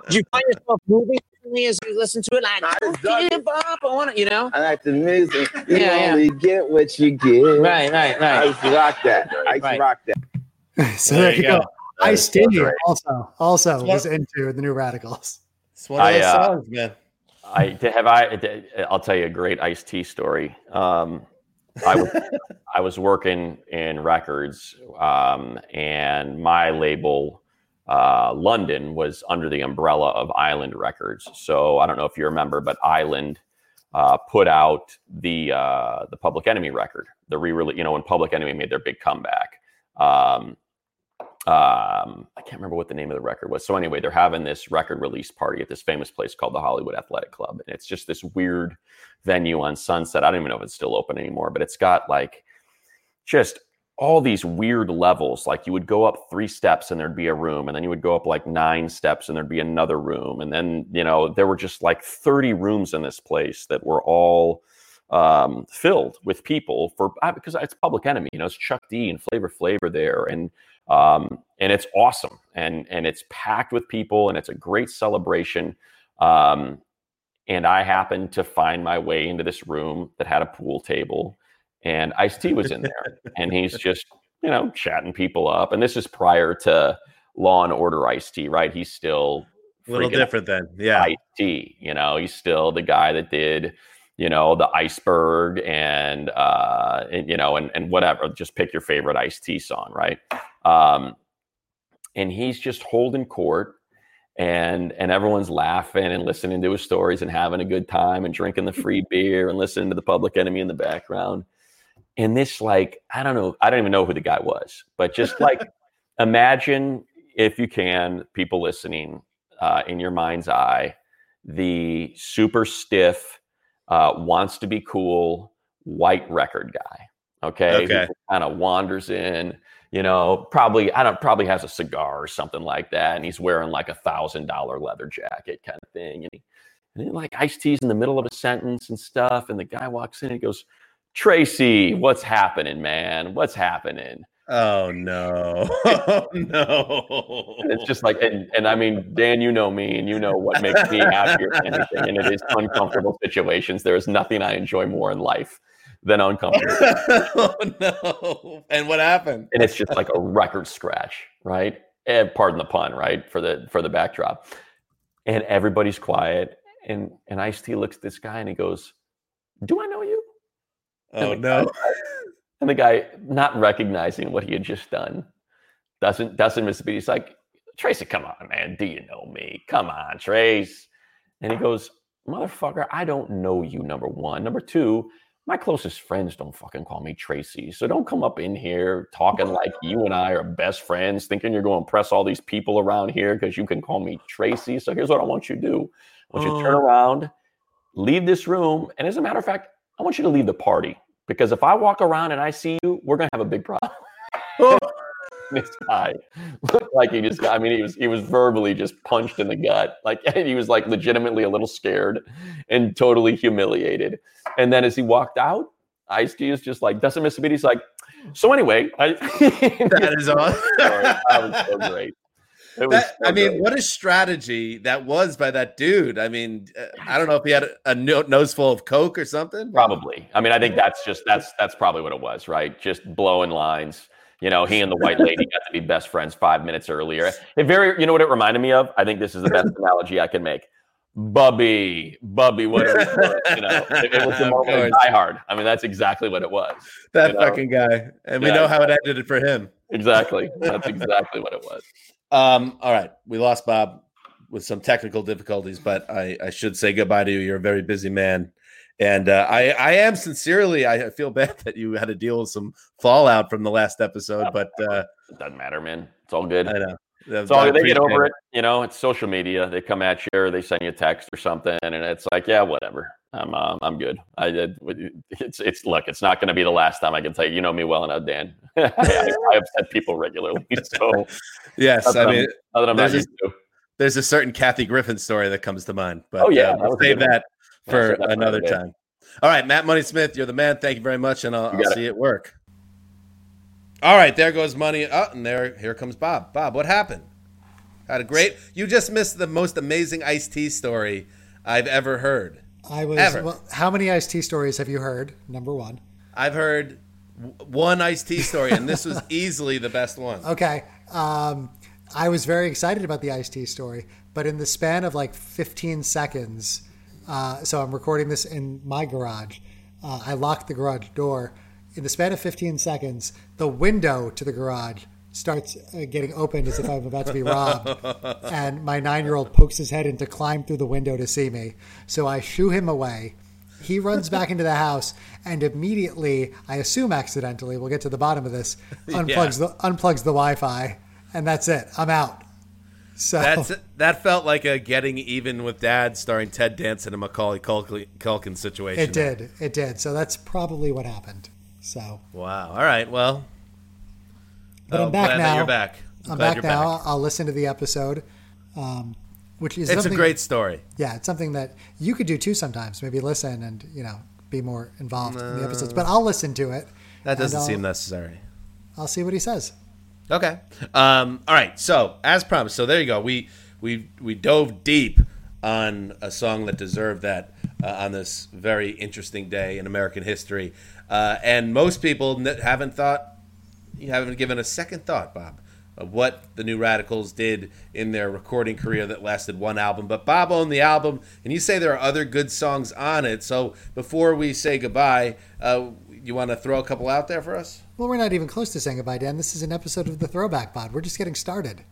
Did you find yourself moving as you listen to it? Like, I don't give up on it, you know? I like the music. You Yeah, yeah. only get what you get. Right, right, I right. used to rock that. I used Right. to rock that. so there, you go. Ice T That's right. also also What- was into the New Radicals. It's one of I, those uh, songs, man. I have I. I'll tell you a great Ice T story. Um, I was I was working in records, um, and my label, uh, London, was under the umbrella of Island Records. So I don't know if you remember, but Island uh, put out the uh, the Public Enemy record, the re-release. You know, when Public Enemy made their big comeback. Um, um, I can't remember what the name of the record was. So anyway, they're having this record release party at this famous place called the Hollywood Athletic Club, and it's just this weird venue on Sunset. I don't even know if it's still open anymore, but it's got like just all these weird levels. Like you would go up three steps and there'd be a room, and then you would go up like nine steps and there'd be another room, and then you know there were just like thirty rooms in this place that were all um, filled with people for uh, because it's Public Enemy. You know, it's Chuck D and Flavor Flav there, and um, and it's awesome, and and it's packed with people, and it's a great celebration. Um, and I happened to find my way into this room that had a pool table, and Ice T was in there, and he's just you know chatting people up, and this is prior to Law and Order Ice T, right? He's still A little different then. Yeah. Ice T. You know, he's still the guy that did, you know, the iceberg and uh and, you know, and and whatever. Just pick your favorite Ice T song, right? Um and he's just holding court and and everyone's laughing and listening to his stories and having a good time and drinking the free beer and listening to the public enemy in the background. And this like, I don't know, I don't even know who the guy was, but just like imagine if you can, people listening, uh, in your mind's eye, the super stiff, uh, wants to be cool, white record guy. Okay. Okay. Kind of wanders in, you know, probably, I don't, probably has a cigar or something like that. And he's wearing like a thousand dollar leather jacket kind of thing. And he, and then like Ice T's in the middle of a sentence and stuff. And the guy walks in and he goes, Tracy, what's happening, man? What's happening? Oh no. Oh no. And it's just like, and, and I mean, Dan, you know me, and you know what makes me happier than anything. And it is uncomfortable situations. There is nothing I enjoy more in life than uncomfortable. oh no. And what happened? and it's just like a record scratch, right? And pardon the pun, right? For the for the backdrop. And everybody's quiet. And and Ice T looks at this guy and he goes, Do I know you? Oh no. And the guy, not recognizing what he had just done, doesn't doesn't miss a beat. He's like, Tracy, come on, man. Do you know me? Come on, Trace. And he goes, Motherfucker, I don't know you, number one. Number two, my closest friends don't fucking call me Tracy. So don't come up in here talking like you and I are best friends, thinking you're going to impress all these people around here because you can call me Tracy. So here's what I want you to do. I want you to turn Oh. around, leave this room. And as a matter of fact, I want you to leave the party because if I walk around and I see you, we're going to have a big problem. Oh. this guy looked like he just got, I mean, he was, he was verbally just punched in the gut. Like he was like legitimately a little scared and totally humiliated. And then as he walked out, Ice T is just like, doesn't miss a beat. He's like, so anyway, I, That is awesome. that was so great. That, so I mean, great. what a strategy that was by that dude. I mean, uh, I don't know if he had a, a nose full of coke or something. Probably. I mean, I think that's just that's that's probably what it was, right? Just blowing lines. You know, he and the white lady got to be best friends five minutes earlier. It very, you know what it reminded me of? I think this is the best analogy I can make. Bubby, Bubby, what are we doing? You know, it, it was the moment of course. Die Hard. I mean, that's exactly what it was. That you know? fucking guy, and we know how it ended for him. Exactly. That's exactly what it was. Um, all right, we lost Bob with some technical difficulties, but I, I should say goodbye to you. You're a very busy man, and uh, I I am sincerely I feel bad that you had to deal with some fallout from the last episode, but uh, It doesn't matter, man. It's all good. I know. So I they get over it. You know, it's social media. They come at you or they send you a text or something, and it's like, yeah, whatever. I'm um, I'm good. I did. It's it's look. It's not going to be the last time I can tell you. You know me well enough, Dan. I, I upset people regularly, so Yes, I mean, other than I'm not There's used there's a certain Kathy Griffin story that comes to mind. But oh yeah, uh, we'll save one. that Yeah, for that another time. All right, Matt Money Smith, you're the man. Thank you very much, and I'll, I'll it. see you at work. All right, there goes money. Oh, and there here comes Bob. Bob, what happened? Had a great. You just missed the most amazing Ice T story I've ever heard. I was. Ever. Well, how many Ice T stories have you heard? Number one. I've heard one Ice T story, and this was easily the best one. Okay. Um, I was very excited about the Ice T story, but in the span of like 15 seconds, uh, so I'm recording this in my garage. Uh, I locked the garage door. In the span of 15 seconds, the window to the garage starts uh, getting opened as if I'm about to be robbed. and my nine year old pokes his head in to climb through the window to see me. So I shoo him away. He runs back into the house and immediately, I assume accidentally, we'll get to the bottom of this, unplugs the unplugs the Wi-Fi, and that's it. I'm out. So That's that felt like a getting even with dad starring Ted Danson and Macaulay Culkin, Culkin situation. it did. It did. So that's probably what happened. So, Wow. All right. Well, but oh, I'm back glad now. That you're back. I'm glad back now. I'll listen to the episode, um, which is It's a great story. Yeah, it's something that you could do too sometimes. Maybe listen and you know be more involved in the episodes. But I'll listen to it. That doesn't seem necessary. I'll see what he says. Okay. Um, all right. So as promised, so there you go. We we we dove deep on a song that deserved that uh, on this very interesting day in American history, uh, and most people n- haven't thought, you haven't given a second thought, Bob, of what the New Radicals did in their recording career that lasted one album. But Bob owned the album, and you say there are other good songs on it. So before we say goodbye, uh, you want to throw a couple out there for us? Well, we're not even close to saying goodbye, Dan. This is an episode of the Throwback Pod. We're just getting started.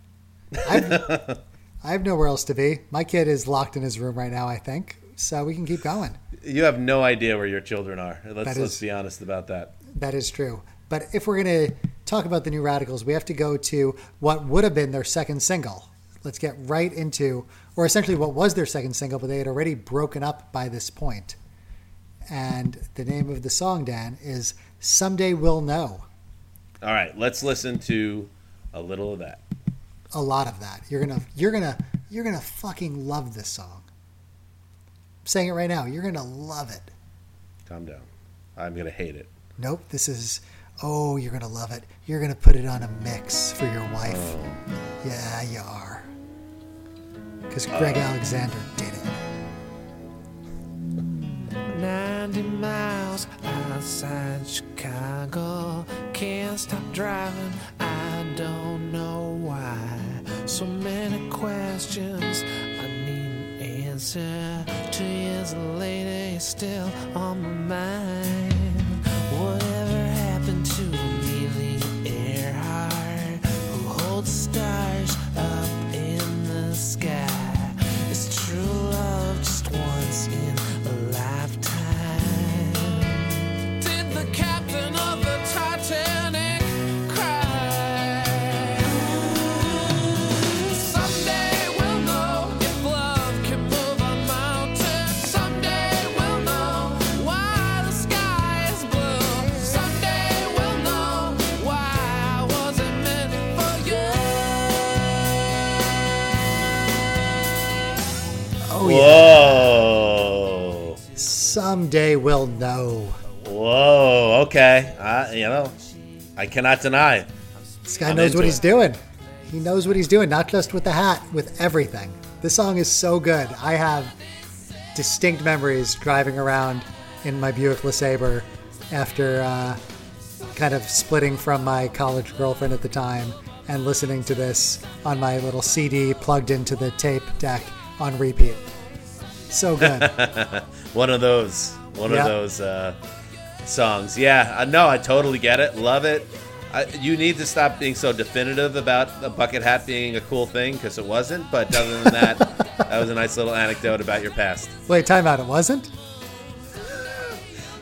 I've, I have nowhere else to be. My kid is locked in his room right now, I think. So we can keep going. You have no idea where your children are. Let's That let's be honest about that. That is true. But if we're going to talk about the New Radicals, we have to go to what would have been their second single. Let's get right into, or essentially what was their second single, but they had already broken up by this point. And the name of the song, Dan, is Someday We'll Know. All right, let's listen to a little of that. A lot of that. You're gonna you're gonna you're gonna fucking love this song. I'm saying it right now. You're gonna love it. Calm down. I'm gonna hate it. Nope, this is oh, you're gonna love it. You're gonna put it on a mix for your wife. Yeah, you are. Because Greg uh. Alexander did it. 90 miles outside Chicago. Can't stop driving, I don't know why. So many questions, I need an answer. Two years later, you're still on my mind. Oh yeah. Whoa. Someday we'll know. Whoa. Okay. Uh, you know, I cannot deny. This guy I'm knows what he's doing. He knows what he's doing, not just with the hat, with everything. This song is so good. I have distinct memories driving around in my Buick LeSabre after uh, kind of splitting from my college girlfriend at the time and listening to this on my little CD plugged into the tape deck on repeat. So good. One of those. One Yeah. of those uh, songs. Yeah. Uh, no, I totally get it. Love it. I, you need to stop being so definitive about a bucket hat being a cool thing because it wasn't. But other than that, that was a nice little anecdote about your past. Wait, time out. It wasn't?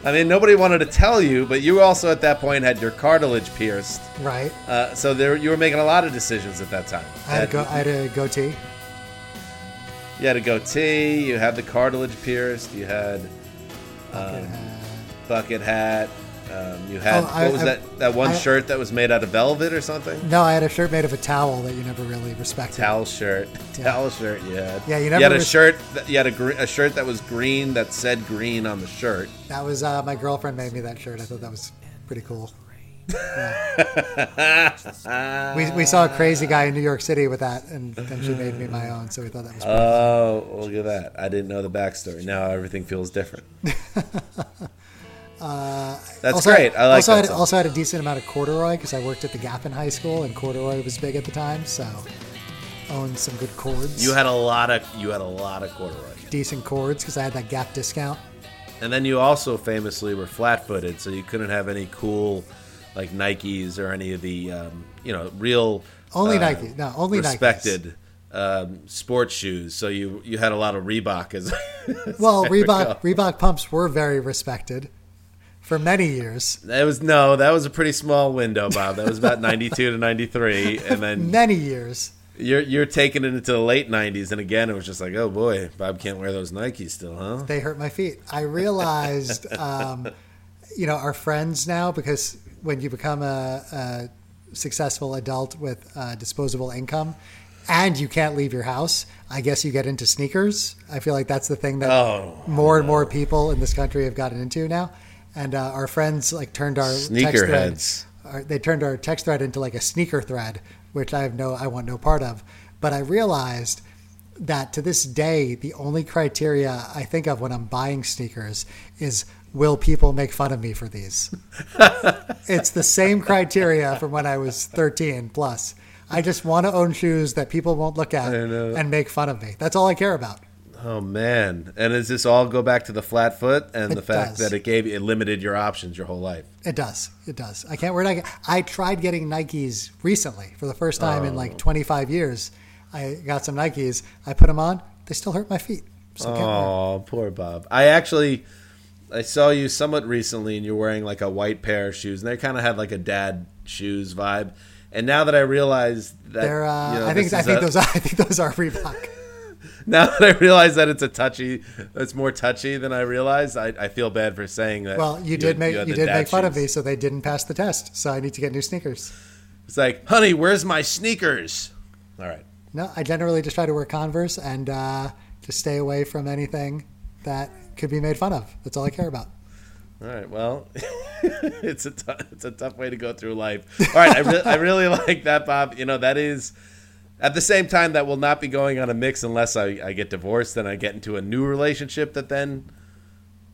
I mean, nobody wanted to tell you, but you also at that point had your cartilage pierced. Right. Uh, so there, you were making a lot of decisions at that time. I had, a go, I had a goatee. You had a goatee. You had the cartilage pierced. You had um, bucket hat. Um, you had Oh, I- what was I- that? That one I- shirt that was made out of velvet or something. No, I had a shirt made of a towel that you never really respected. Towel shirt. Yeah. Towel shirt. You had. Yeah, you never. You had a res- shirt. That, you had a, gre- a shirt that was green that said green on the shirt. That was uh, my girlfriend made me that shirt. I thought that was pretty cool. We, we saw a crazy guy in New York City with that, and then she made me my own. So we thought that was. Pretty Oh, look at that! I didn't know the backstory. Now everything feels different. Uh, That's also, great. I like also that. Had, song. also had a decent amount of corduroy because I worked at the Gap in high school, and corduroy was big at the time. So owned some good cords. you had a lot of you had a lot of corduroy, decent cords because I had that Gap discount. and then you also famously were flat-footed, so you couldn't have any cool like Nikes or any of the um, you know real Only uh, Nike. No, only respected um, sports shoes. So you you had a lot of Reebok as, as Well, Reebok. Reebok pumps were very respected for many years. That was no, that was a pretty small window, Bob. That was about ninety-two to ninety-three, and then Many years. You're you're taking it into the late '90s, and again, it was just like, oh boy, Bob can't wear those Nikes still, huh? They hurt my feet. I realized, um, you know, our friends now because when you become a, a successful adult with uh, disposable income. And you can't leave your house. I guess you get into sneakers. I feel like that's the thing that Oh, more and more people in this country have gotten into now. And uh, our friends like turned our text thread, Sneakerheads. they turned our text thread into like a sneaker thread, which I have no, I want no part of. But I realized that to this day, the only criteria I think of when I'm buying sneakers is will people make fun of me for these? it's the same criteria from when I was 13 plus. I just want to own shoes that people won't look at and make fun of me. That's all I care about. Oh man! And does this all go back to the flat foot and It the fact does. that it gave it limited your options your whole life? It does. It does. I can't wear Nike. I tried getting Nikes recently for the first time in Oh. like 25 years. I got some Nikes. I put them on. They still hurt my feet. So I can't wear 'em. Oh, poor Bob. I actually, I saw you somewhat recently, and you're wearing like a white pair of shoes, and they kind of had like a dad shoes vibe. And now that I realize that, They're. Uh, you know, I think. I think a- those. Are, I think those are Reebok. now that I realize that it's a touchy, it's more touchy than I realized. I, I feel bad for saying that. Well, you, did had- make had you did make fun of me, so they didn't pass the test. So I need to get new sneakers. It's like, honey, where's my sneakers? All right. No, I generally just try to wear Converse and uh, just stay away from anything that could be made fun of. That's all I care about. All right. Well, it's a it's a tough way to go through life. All right. I, re- I really like that, Bob. You know that is at the same time that will not be going on a mix unless I, I get divorced and I get into a new relationship that then,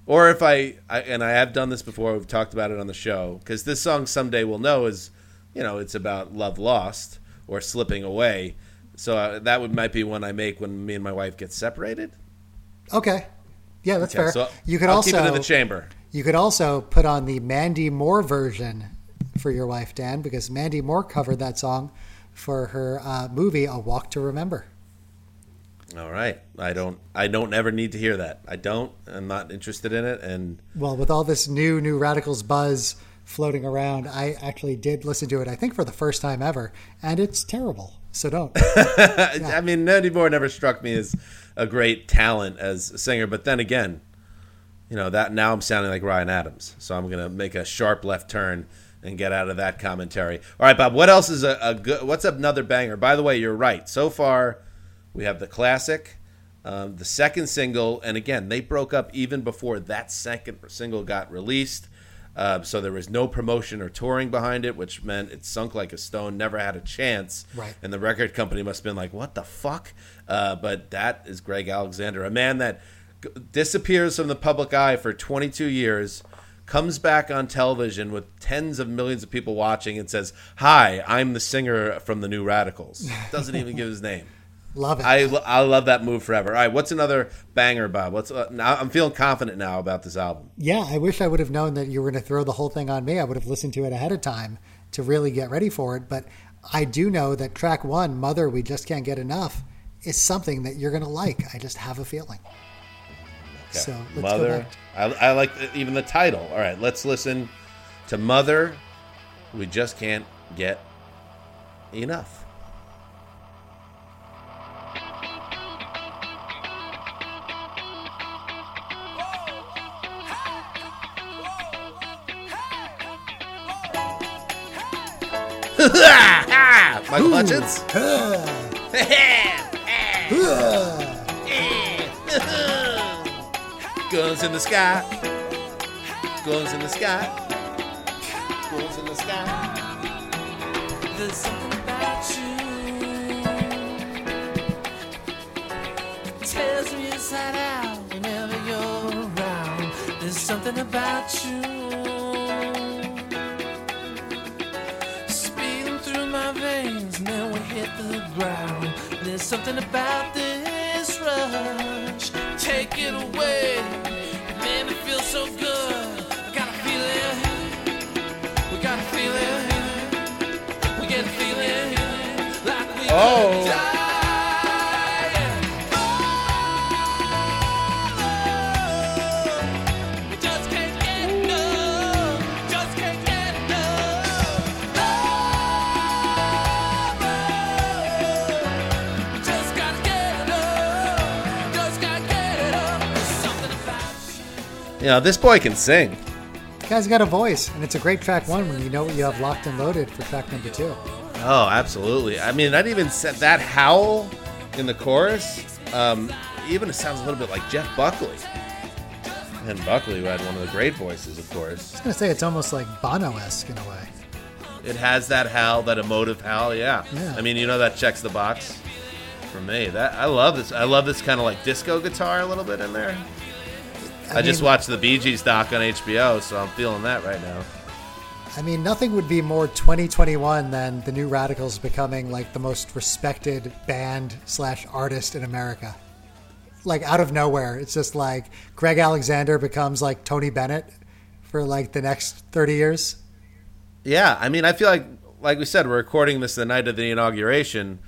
or if I, I and I have done this before. We've talked about it on the show because this song someday we'll know is, you know, it's about love lost or slipping away. So uh, that would might be one I make when me and my wife get separated. Okay, yeah, that's Okay, fair. so you could I'll also keep it in the chamber. You could also put on the Mandy Moore version for your wife, Dan, because Mandy Moore covered that song for her uh, movie A Walk to Remember. All right. I don't. I don't ever need to hear that. I don't. I'm not interested in it. And Well, with all this new New Radicals buzz floating around, I actually did listen to it. I think for the first time ever, and it's terrible. So don't. I mean, Mandy Moore never struck me as a great talent as a singer. But then again, you know that now I'm sounding like Ryan Adams. So I'm gonna make a sharp left turn and get out of that commentary. All right, Bob. What else is a, a good? What's another banger? By the way, you're right. So far, we have the classic. Um, the second single, and again, they broke up even before that second single got released. Uh, so there was no promotion or touring behind it, which meant it sunk like a stone, never had a chance. Right. And the record company must have been like, what the fuck? Uh, but that is Greg Alexander, a man that g- disappears from the public eye for 22 years, comes back on television with tens of millions of people watching and says, Hi, I'm the singer from the New Radicals. Doesn't even give his name. Love it. I, I love that move forever. All right, what's another banger, Bob? What's uh, now? I'm feeling confident now about this album. yeah, I wish I would have known that you were going to throw the whole thing on me. I would have listened to it ahead of time to really get ready for it. But I do know that track one, Mother, We Just Can't Get Enough, is something that you're going to like. I just have a feeling. So let's go Mother. back. I, I like the, even the title. All right, let's listen to Mother. We just can't get enough. Michael Hutchins. Guns in the sky. Guns in the sky. Guns in the sky. There's something about you It tears me inside out whenever you're around. There's something about you my veins, then we hit the ground. There's something about this rush. Take it away, it made me feel so good. I got a feeling, we got a feeling. We get a feeling like we Oh. You. Know, this boy can sing. The guy's got a voice, and it's a great track one when you know what you have locked and loaded for track number two. Oh, absolutely. I mean, that even said that howl in the chorus. Um, even it sounds a little bit like Jeff Buckley. And Buckley, who had one of the great voices, of course. I was gonna say it's almost like Bono-esque in a way. It has that howl, that emotive howl. Yeah. Yeah. I mean, you know that checks the box for me. That I love this. I love this kind of like disco guitar a little bit in there. I, just mean- watched the Bee Gees doc on HBO, so I'm feeling that right now. I mean, nothing would be more 2021 than the New Radicals becoming like the most respected band slash artist in America. Like out of nowhere, it's just like Greg Alexander becomes like Tony Bennett for like the next 30 years. Yeah, I mean, I feel like, like we said, we're recording this the night of the inauguration.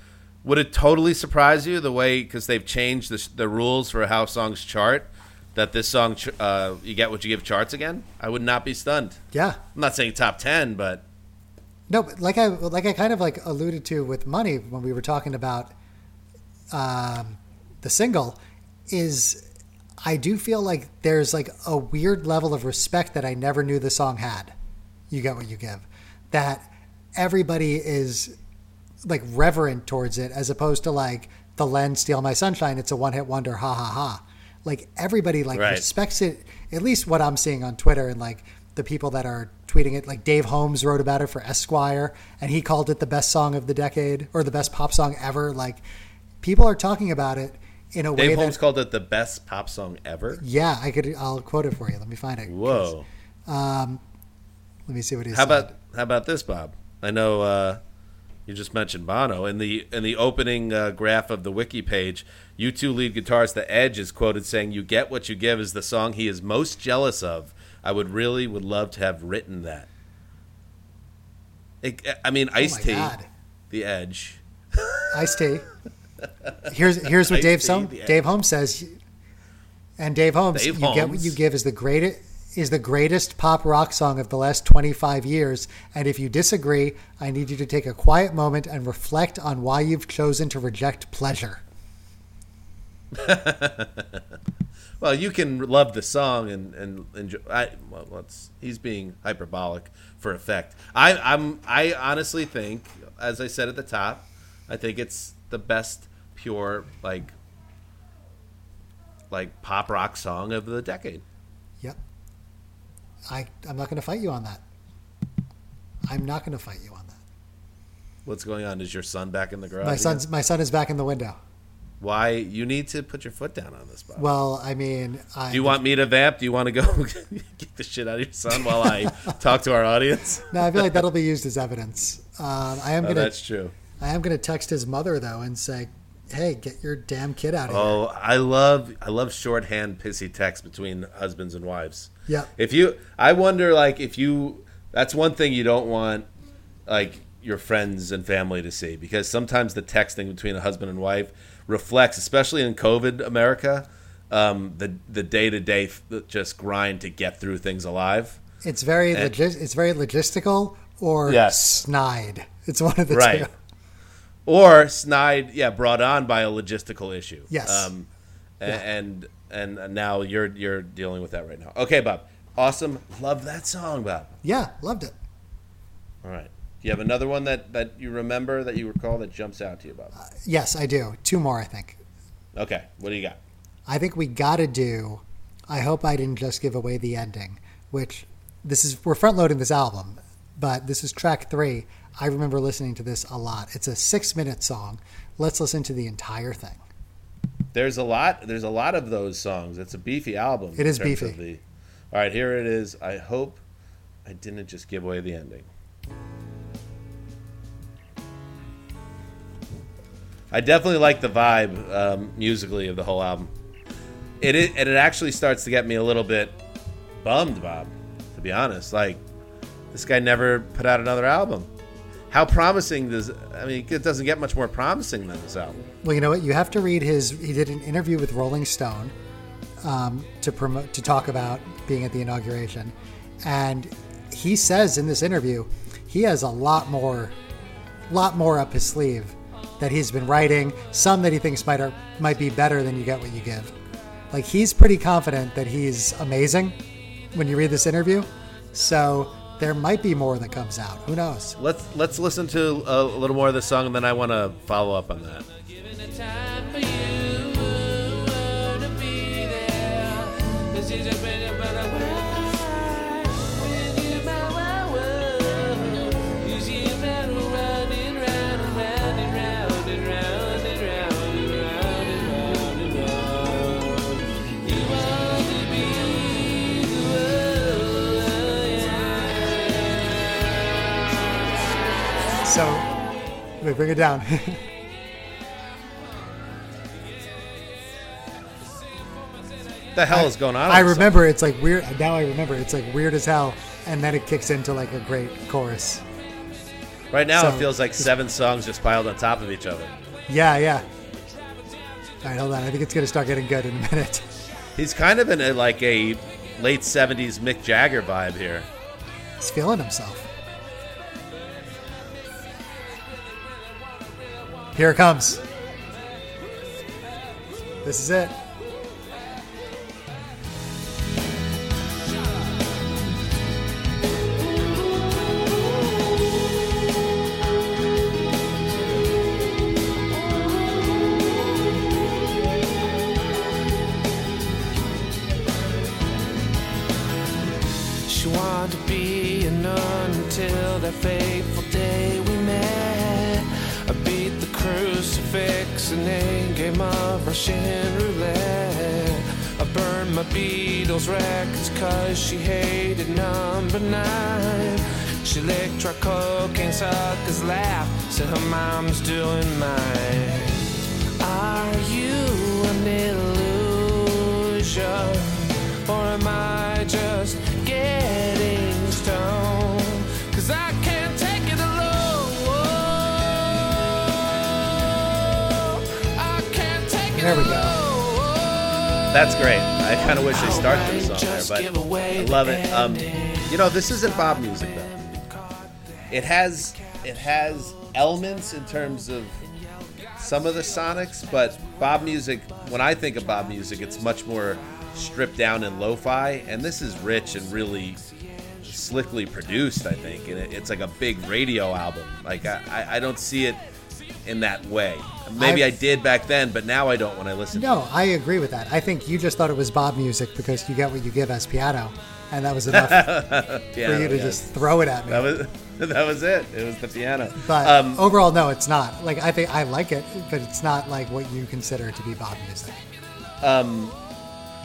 Would it totally surprise you the way because they've changed the, the rules for how songs chart that this song uh, you get what you give charts again? I would not be stunned. Yeah, I'm not saying top ten, but No, but like I like I kind of like alluded to with money when we were talking about um, the single is I do feel like there's like a weird level of respect that I never knew the song had. You get what you give. That everybody is like reverent towards it as opposed to like the Len's steal my sunshine it's a one hit wonder ha ha ha like everybody like Right. respects it at least what i'm seeing on twitter and like the people that are tweeting it like dave holmes wrote about it for esquire and he called it the best song of the decade or the best pop song ever like people are talking about it in a way Dave that Holmes called it the best pop song ever. yeah i could i'll quote it for you let me find it. Whoa! let me see what he said How said about how about this, Bob? I know uh, you just mentioned Bono in the in the opening uh, graph of the wiki page. U2 lead guitarist The Edge is quoted saying, "You get what you give" is the song he is most jealous of. I would really would love to have written that. It, I mean, oh Ice oh T, god The Edge. Ice T. Here's here's what Dave Holmes the- Dave Holmes says, and Dave Holmes, Dave you get what you give is the greatest is the greatest pop rock song of the last 25 years. And if you disagree, I need you to take a quiet moment and reflect on why you've chosen to reject pleasure. Well, you can love the song and and enjoy. I, well, let's, he's being hyperbolic for effect. I, I'm I honestly think, as I said at the top, I think it's the best pure like like pop rock song of the decade. Yep. I I'm not going to fight you on that. I'm not going to fight you on that. What's going on? Is your son back in the garage? My again? son's my son is back in the window. Why you need to put your foot down on this, Bob? Well, I mean, I Do you want me to vamp? Do you want to go get the shit out of your son while I talk to our audience? No, I feel like that'll be used as evidence. Um, I am Oh, gonna that's true. I am gonna text his mother though and say, "Hey, get your damn kid out of here." Oh, I love I love shorthand pissy text between husbands and wives. Yeah. If you, I wonder, like, if you, that's one thing you don't want, like, your friends and family to see because sometimes the texting between a husband and wife reflects, especially in COVID America, um, the the day to day just grind to get through things alive. It's very And- it's very logistical or Yes. snide. It's one of the Right. two. Or snide, yeah, brought on by a logistical issue. Yes. Um, a- and and now you're you're dealing with that right now. Okay, Bob. Awesome. Love that song, Bob. Yeah, loved it. All right. Do you have another one that, that you remember that you recall that jumps out to you, Bob? Uh, yes, I do. Two more, I think. Okay. What do you got? I think we got to do. I hope I didn't just give away the ending, which this is we're front loading this album, but this is track three. I remember listening to this a lot. It's a six minute song. Let's listen to the entire thing. There's a lot. There's a lot of those songs. It's a beefy album. It is beefy. the- all right, here it is. I hope I didn't just give away the ending. I definitely like the vibe um, musically of the whole album. It and it actually starts to get me a little bit bummed, Bob. To be honest, like this guy never put out another album. How promising does? I mean, it doesn't get much more promising than this album. Well, you know what? You have to read his. He did an interview with Rolling Stone um, to promote to talk about being at the inauguration, and he says in this interview he has a lot more, lot more up his sleeve that he's been writing. Some that he thinks might are, might be better than you get what you give. Like he's pretty confident that he's amazing when you read this interview. So there might be more that comes out. Who knows? Let's let's listen to a little more of the song, and then I want to follow up on that. Given the time for you to be there. This is a So, bring it down. the hell is going on? I remember it's like weird. Now I remember it's like weird as hell, and then it kicks into like a great chorus. Right now, it feels like seven songs just piled on top of each other. Yeah, yeah. All right, hold on. I think it's gonna start getting good in a minute. He's kind of in a like a late '70s Mick Jagger vibe here. He's feeling himself. Here it comes. This is it. She wanted to be a nun until that fateful day crucifix and a game of Russian roulette. I burned my Beatles records cause she hated number nine. She licked her cocaine suckers laugh, said her mom's doing mine. Are you an illusion? Or am I just There we go. That's great. I kind of wish they started the song there, but I love it. Um, you know, this isn't Bob music though. It has it has elements in terms of some of the sonics, but Bob music. When I think of Bob music, it's much more stripped down and lo-fi, and this is rich and really slickly produced. I think, and it, it's like a big radio album. Like I, I, I don't see it in that way. Maybe I've- I did back then, but now I don't when I listen. No, I agree with that. I think you just thought it was Bob music because you get what you give as piano, and that was enough to for you to just throw it at me. That was that was it. It was the piano. But um, overall, no, it's not. Like I think I like it, but it's not like what you consider to be Bob music. Um,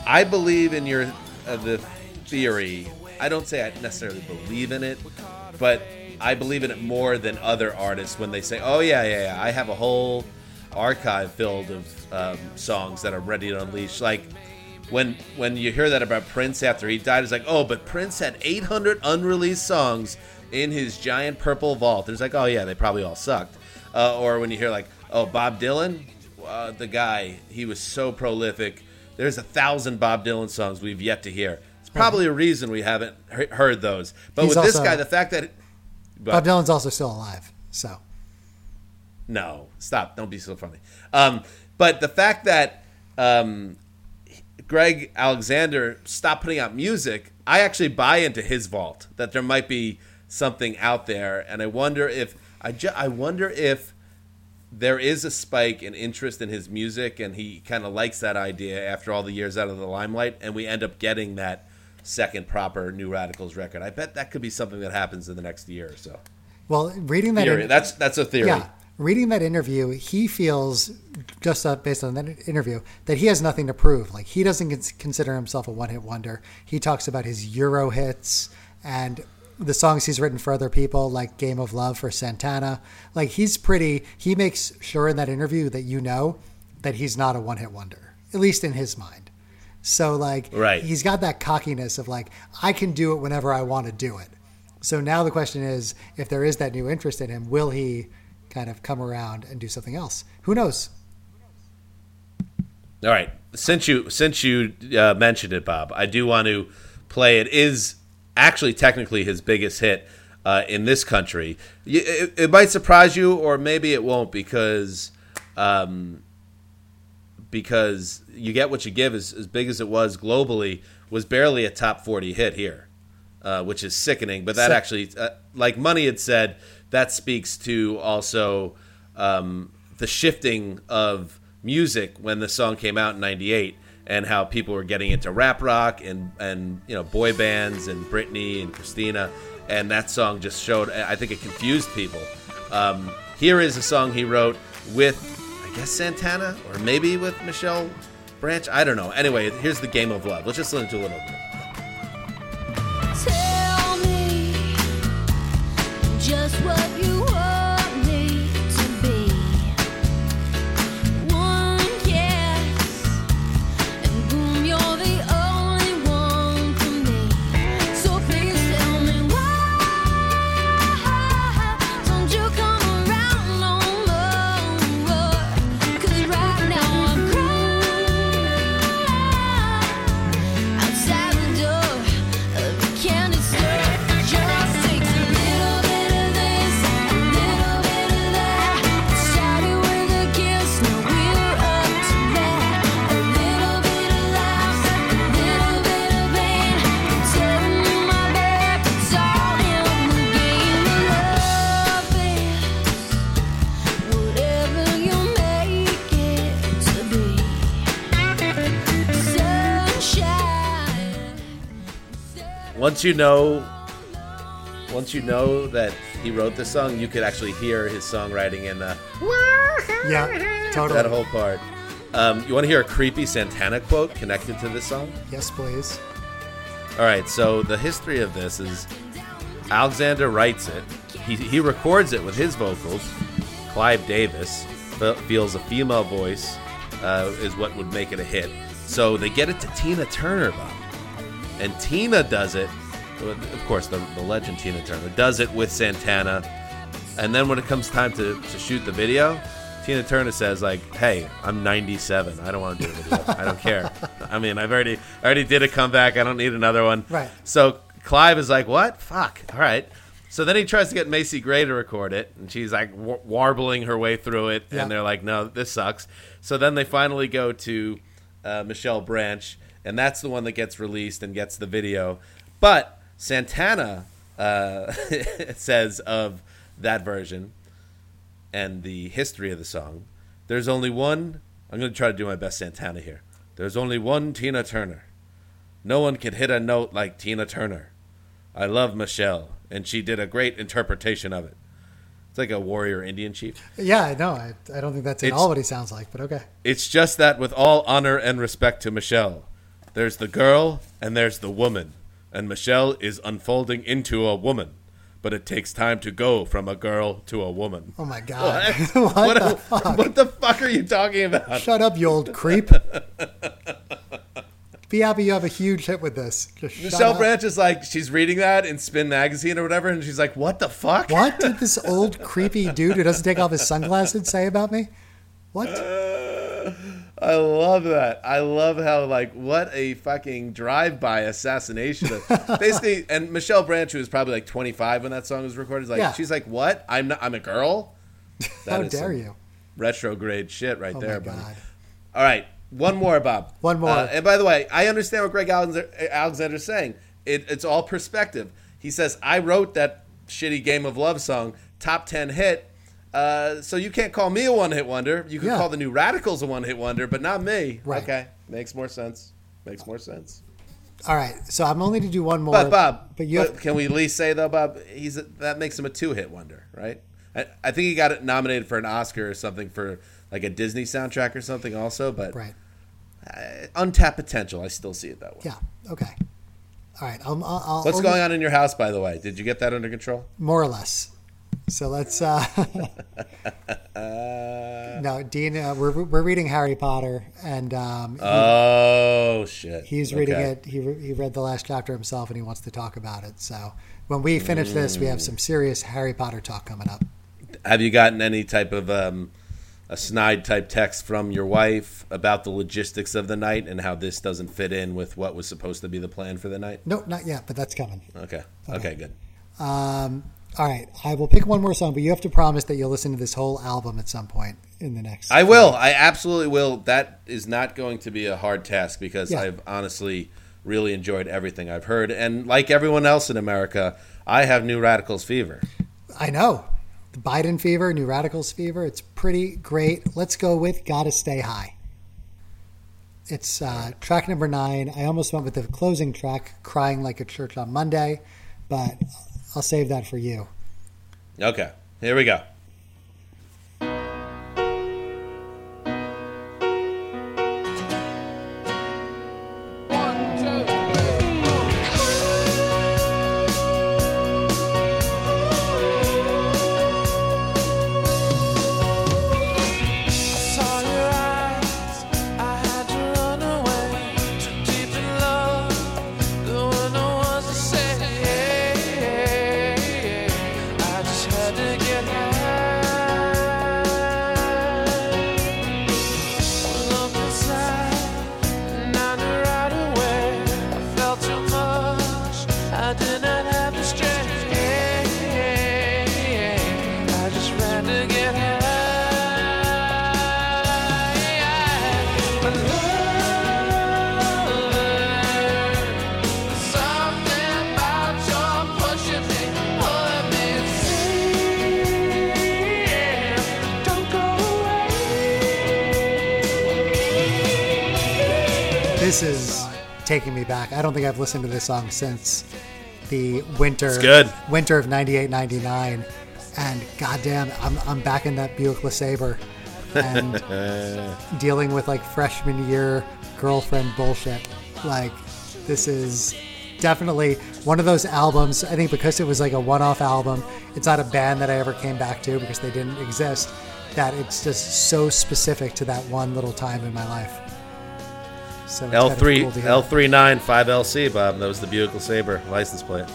I believe in your uh, the theory. I don't say I necessarily believe in it, but I believe in it more than other artists when they say, "Oh yeah, yeah, yeah I have a whole archive filled of um, songs that are ready to unleash." Like when when you hear that about Prince after he died, it's like, "Oh, but Prince had 800 unreleased songs in his giant purple vault." And It's like, "Oh yeah, they probably all sucked." Uh, or when you hear like, "Oh, Bob Dylan, uh, the guy, he was so prolific." there's a thousand Bob Dylan songs we've yet to hear. It's probably a reason we haven't heard those. But He's with this also- guy, the fact that Bob Dylan's also still alive, so No, stop. Don't be so funny. Um, but the fact that um, Greg Alexander stopped putting out music, I actually buy into his vault that there might be something out there, and I wonder if I ju- I wonder if there is a spike in interest in his music, and he kind of likes that idea after all the years out of the limelight, and we end up getting that second proper New Radicals record. I bet that could be something that happens in the next year or so. well, reading that Theory. in- That's that's a theory. Yeah, reading that interview, he feels just uh, based on that interview that he has nothing to prove. Like he doesn't cons- consider himself a one-hit wonder. He talks about his Euro hits and the songs he's written for other people, like "Game of Love" for Santana. Like he's pretty. He makes sure in that interview that you know that he's not a one-hit wonder, at least in his mind. So like, Right. he's got that cockiness of like, I can do it whenever I want to do it. So now the question is, if there is that new interest in him, will he kind of come around and do something else? Who knows? All right. Since you since you uh, mentioned it, Bob, I do want to play. It is actually technically his biggest hit uh, in this country. It, it might surprise you, or maybe it won't, because um, because you get what you give. As, as big as it was globally, was barely a top forty hit here, uh, which is sickening. But that Sick. actually, uh, like Money had said, that speaks to also um, the shifting of music when the song came out in '98, and how people were getting into rap rock and and you know boy bands and Britney and Christina, and that song just showed. I think it confused people. Um, here is a song he wrote with, guess Santana or maybe with Michelle Branch. I don't know. Anyway, here's the Game of Love. Let's just listen to a little bit. Just what you Once you know, once you know that he wrote this song, you could actually hear his songwriting in the, Yeah, totally. that whole part. Um, you want to hear a creepy Santana quote connected to this song? yes, please. All right, so the history of this is Alexander writes it. He, he records it with his vocals. Clive Davis feels a female voice uh, is what would make it a hit. So they get it to Tina Turner, Bob. And Tina does it, of course, the, the legend Tina Turner does it with Santana. And then when it comes time to, to shoot the video, Tina Turner says like, "Hey, I'm 97. I don't want to do a video. I don't care. I mean, I've already I already did a comeback. I don't need another one." Right. So Clive is like, "What? Fuck. All right." So then he tries to get Macy Gray to record it, and she's like w- warbling her way through it, Yeah. and they're like, "No, this sucks." So then they finally go to uh, Michelle Branch, and that's the one that gets released and gets the video. But Santana uh, says of that version and the history of the song, there's only one. I'm going to try to do my best Santana here. There's only one Tina Turner. No one can hit a note like Tina Turner. I love Michelle, and she did a great interpretation of it. It's like a warrior Indian chief. Yeah, no, I, I don't think that's at It's- all what he sounds like, but okay. It's just that with all honor and respect to Michelle, there's the girl and there's the woman. And Michelle is unfolding into a woman. But it takes time to go from a girl to a woman. Oh my god. What? what, What, the fuck? what the fuck are you talking about? Shut up, you old creep. Be happy you have a huge hit with this. Just Michelle. Branch is like, she's reading that in Spin Magazine or whatever, and she's like, what the fuck? What did this old creepy dude who doesn't take off his sunglasses say about me? What? Uh, I love that. I love how like what a fucking drive-by assassination. Of, basically, and Michelle Branch, who was probably like 25 when that song was recorded, is like Yeah. she's like, "What? I'm not. I'm a girl." That How dare you? Retrograde shit right Oh there, my buddy. god. All right, one more, Bob. One more. Uh, and by the way, I understand what Greg Alexander, is saying. It, it's all perspective. He says, "I wrote that shitty Game of Love song, top ten hit." Uh, so you can't call me a one-hit wonder. You can Yeah. call the New Radicals a one-hit wonder, but not me. Right. Okay, makes more sense. Makes more sense. All right, so I'm only to do one more. But Bob, but you have, can we at least say though, Bob, he's a, that makes him a two-hit wonder, right? I, I think he got it nominated for an Oscar or something for like a Disney soundtrack or something also, but right. uh, untapped potential. I still see it that way. Yeah. Okay. All right. I'll, I'll What's only- going on in your house, by the way? Did you get that under control? More or less. So let's. Uh, Uh, no, Dean. Uh, we're we're reading Harry Potter, and um, he- oh shit! he's reading Okay. it. He re- he read the last chapter himself, and he wants to talk about it. So when we finish this, we have some serious Harry Potter talk coming up. Have you gotten any type of um, a snide type text from your wife about the logistics of the night and how this doesn't fit in with what was supposed to be the plan for the night? Nope, not yet, but that's coming. Okay. Okay. Good. Um, all right, I will pick one more song, but you have to promise that you'll listen to this whole album at some point in the next. I will. I absolutely will. That is not going to be a hard task because Yeah. I've honestly really enjoyed everything I've heard, and like everyone else in America, I have New Radicals fever. I know. The Biden fever, New Radicals fever. It's pretty great. Let's go with Gotta Stay High. It's uh, track number nine. I almost went with the closing track, Crying Like a Church on Monday, but I'll save that for you. Okay. Here we go. Back. I don't think I've listened to this song since the winter. It's good. Winter of 98, 99. And goddamn, I'm, I'm back in that Buick LeSabre and dealing with like freshman year girlfriend bullshit. Like, this is definitely one of those albums. I think because it was like a one off album, it's not a band that I ever came back to because they didn't exist, that it's just so specific to that one little time in my life. So it's L kind of three cool to. L three nine five LC Bob. That was the Buick LeSabre license plate.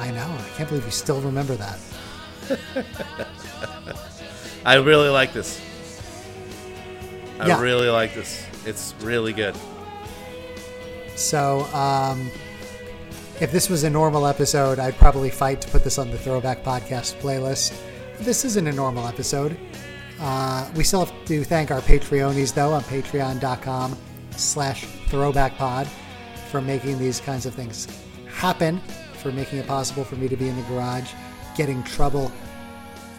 I know. I can't believe you still remember that. I really like this. I Yeah. really like this. It's really good. So, um, if this was a normal episode, I'd probably fight to put this on the Throwback Podcast playlist. This isn't a normal episode. Uh, we still have to thank our Patreonies, though, on patreon.com slash throwbackpod for making these kinds of things happen, for making it possible for me to be in the garage, getting trouble,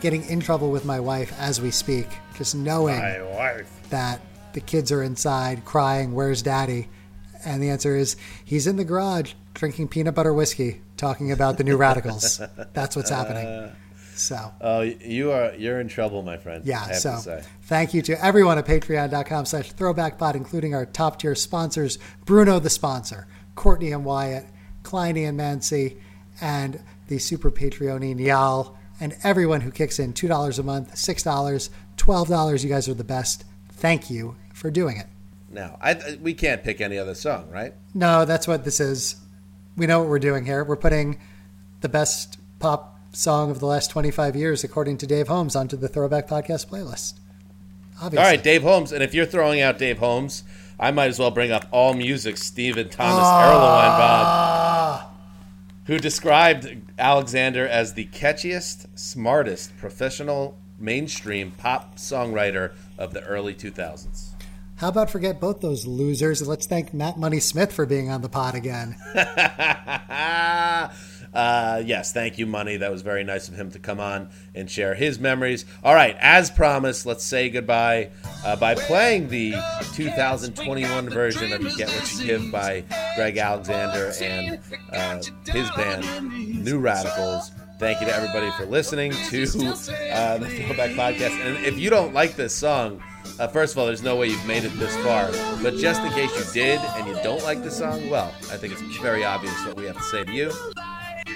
getting in trouble with my wife as we speak, just knowing wife. that the kids are inside crying, Where's daddy? And the answer is, He's in the garage drinking peanut butter whiskey, talking about the new radicals. That's what's happening. So, Oh, you are you're in trouble, my friend. I yeah. have to So, say. thank you to everyone at patreon.com slash throwbackpod, including our top tier sponsors Bruno, the sponsor, Courtney and Wyatt, Kleiny and Mancy, and the super Patreoni Niall, and everyone who kicks in $2 a month, $6, $12. You guys are the best. Thank you for doing it. Now, I- we can't pick any other song, right? No, that's what this is. We know what we're doing here. We're putting the best pop song of the last 25 years, according to Dave Holmes, onto the Throwback Podcast playlist. Obviously. All right, Dave Holmes. And if you're throwing out Dave Holmes, I might as well bring up All Music Stephen Thomas Erlewine, Bob, Ah, who described Alexander as the catchiest, smartest professional mainstream pop songwriter of the early 2000s. how about forget both those losers? and Let's thank Matt Money Smith for being on the pod again. uh, yes, thank you, Money. That was very nice of him to come on and share his memories. All right, as promised, let's say goodbye uh, by playing the 2021 version of You Get What You Give by Greg Alexander and uh, his band, New Radicals. Thank you to everybody for listening to uh, the Throwback Podcast. And if you don't like this song, uh, first of all, there's no way you've made it this far. But just in case you did and you don't like the song, well, I think it's very obvious what we have to say to you.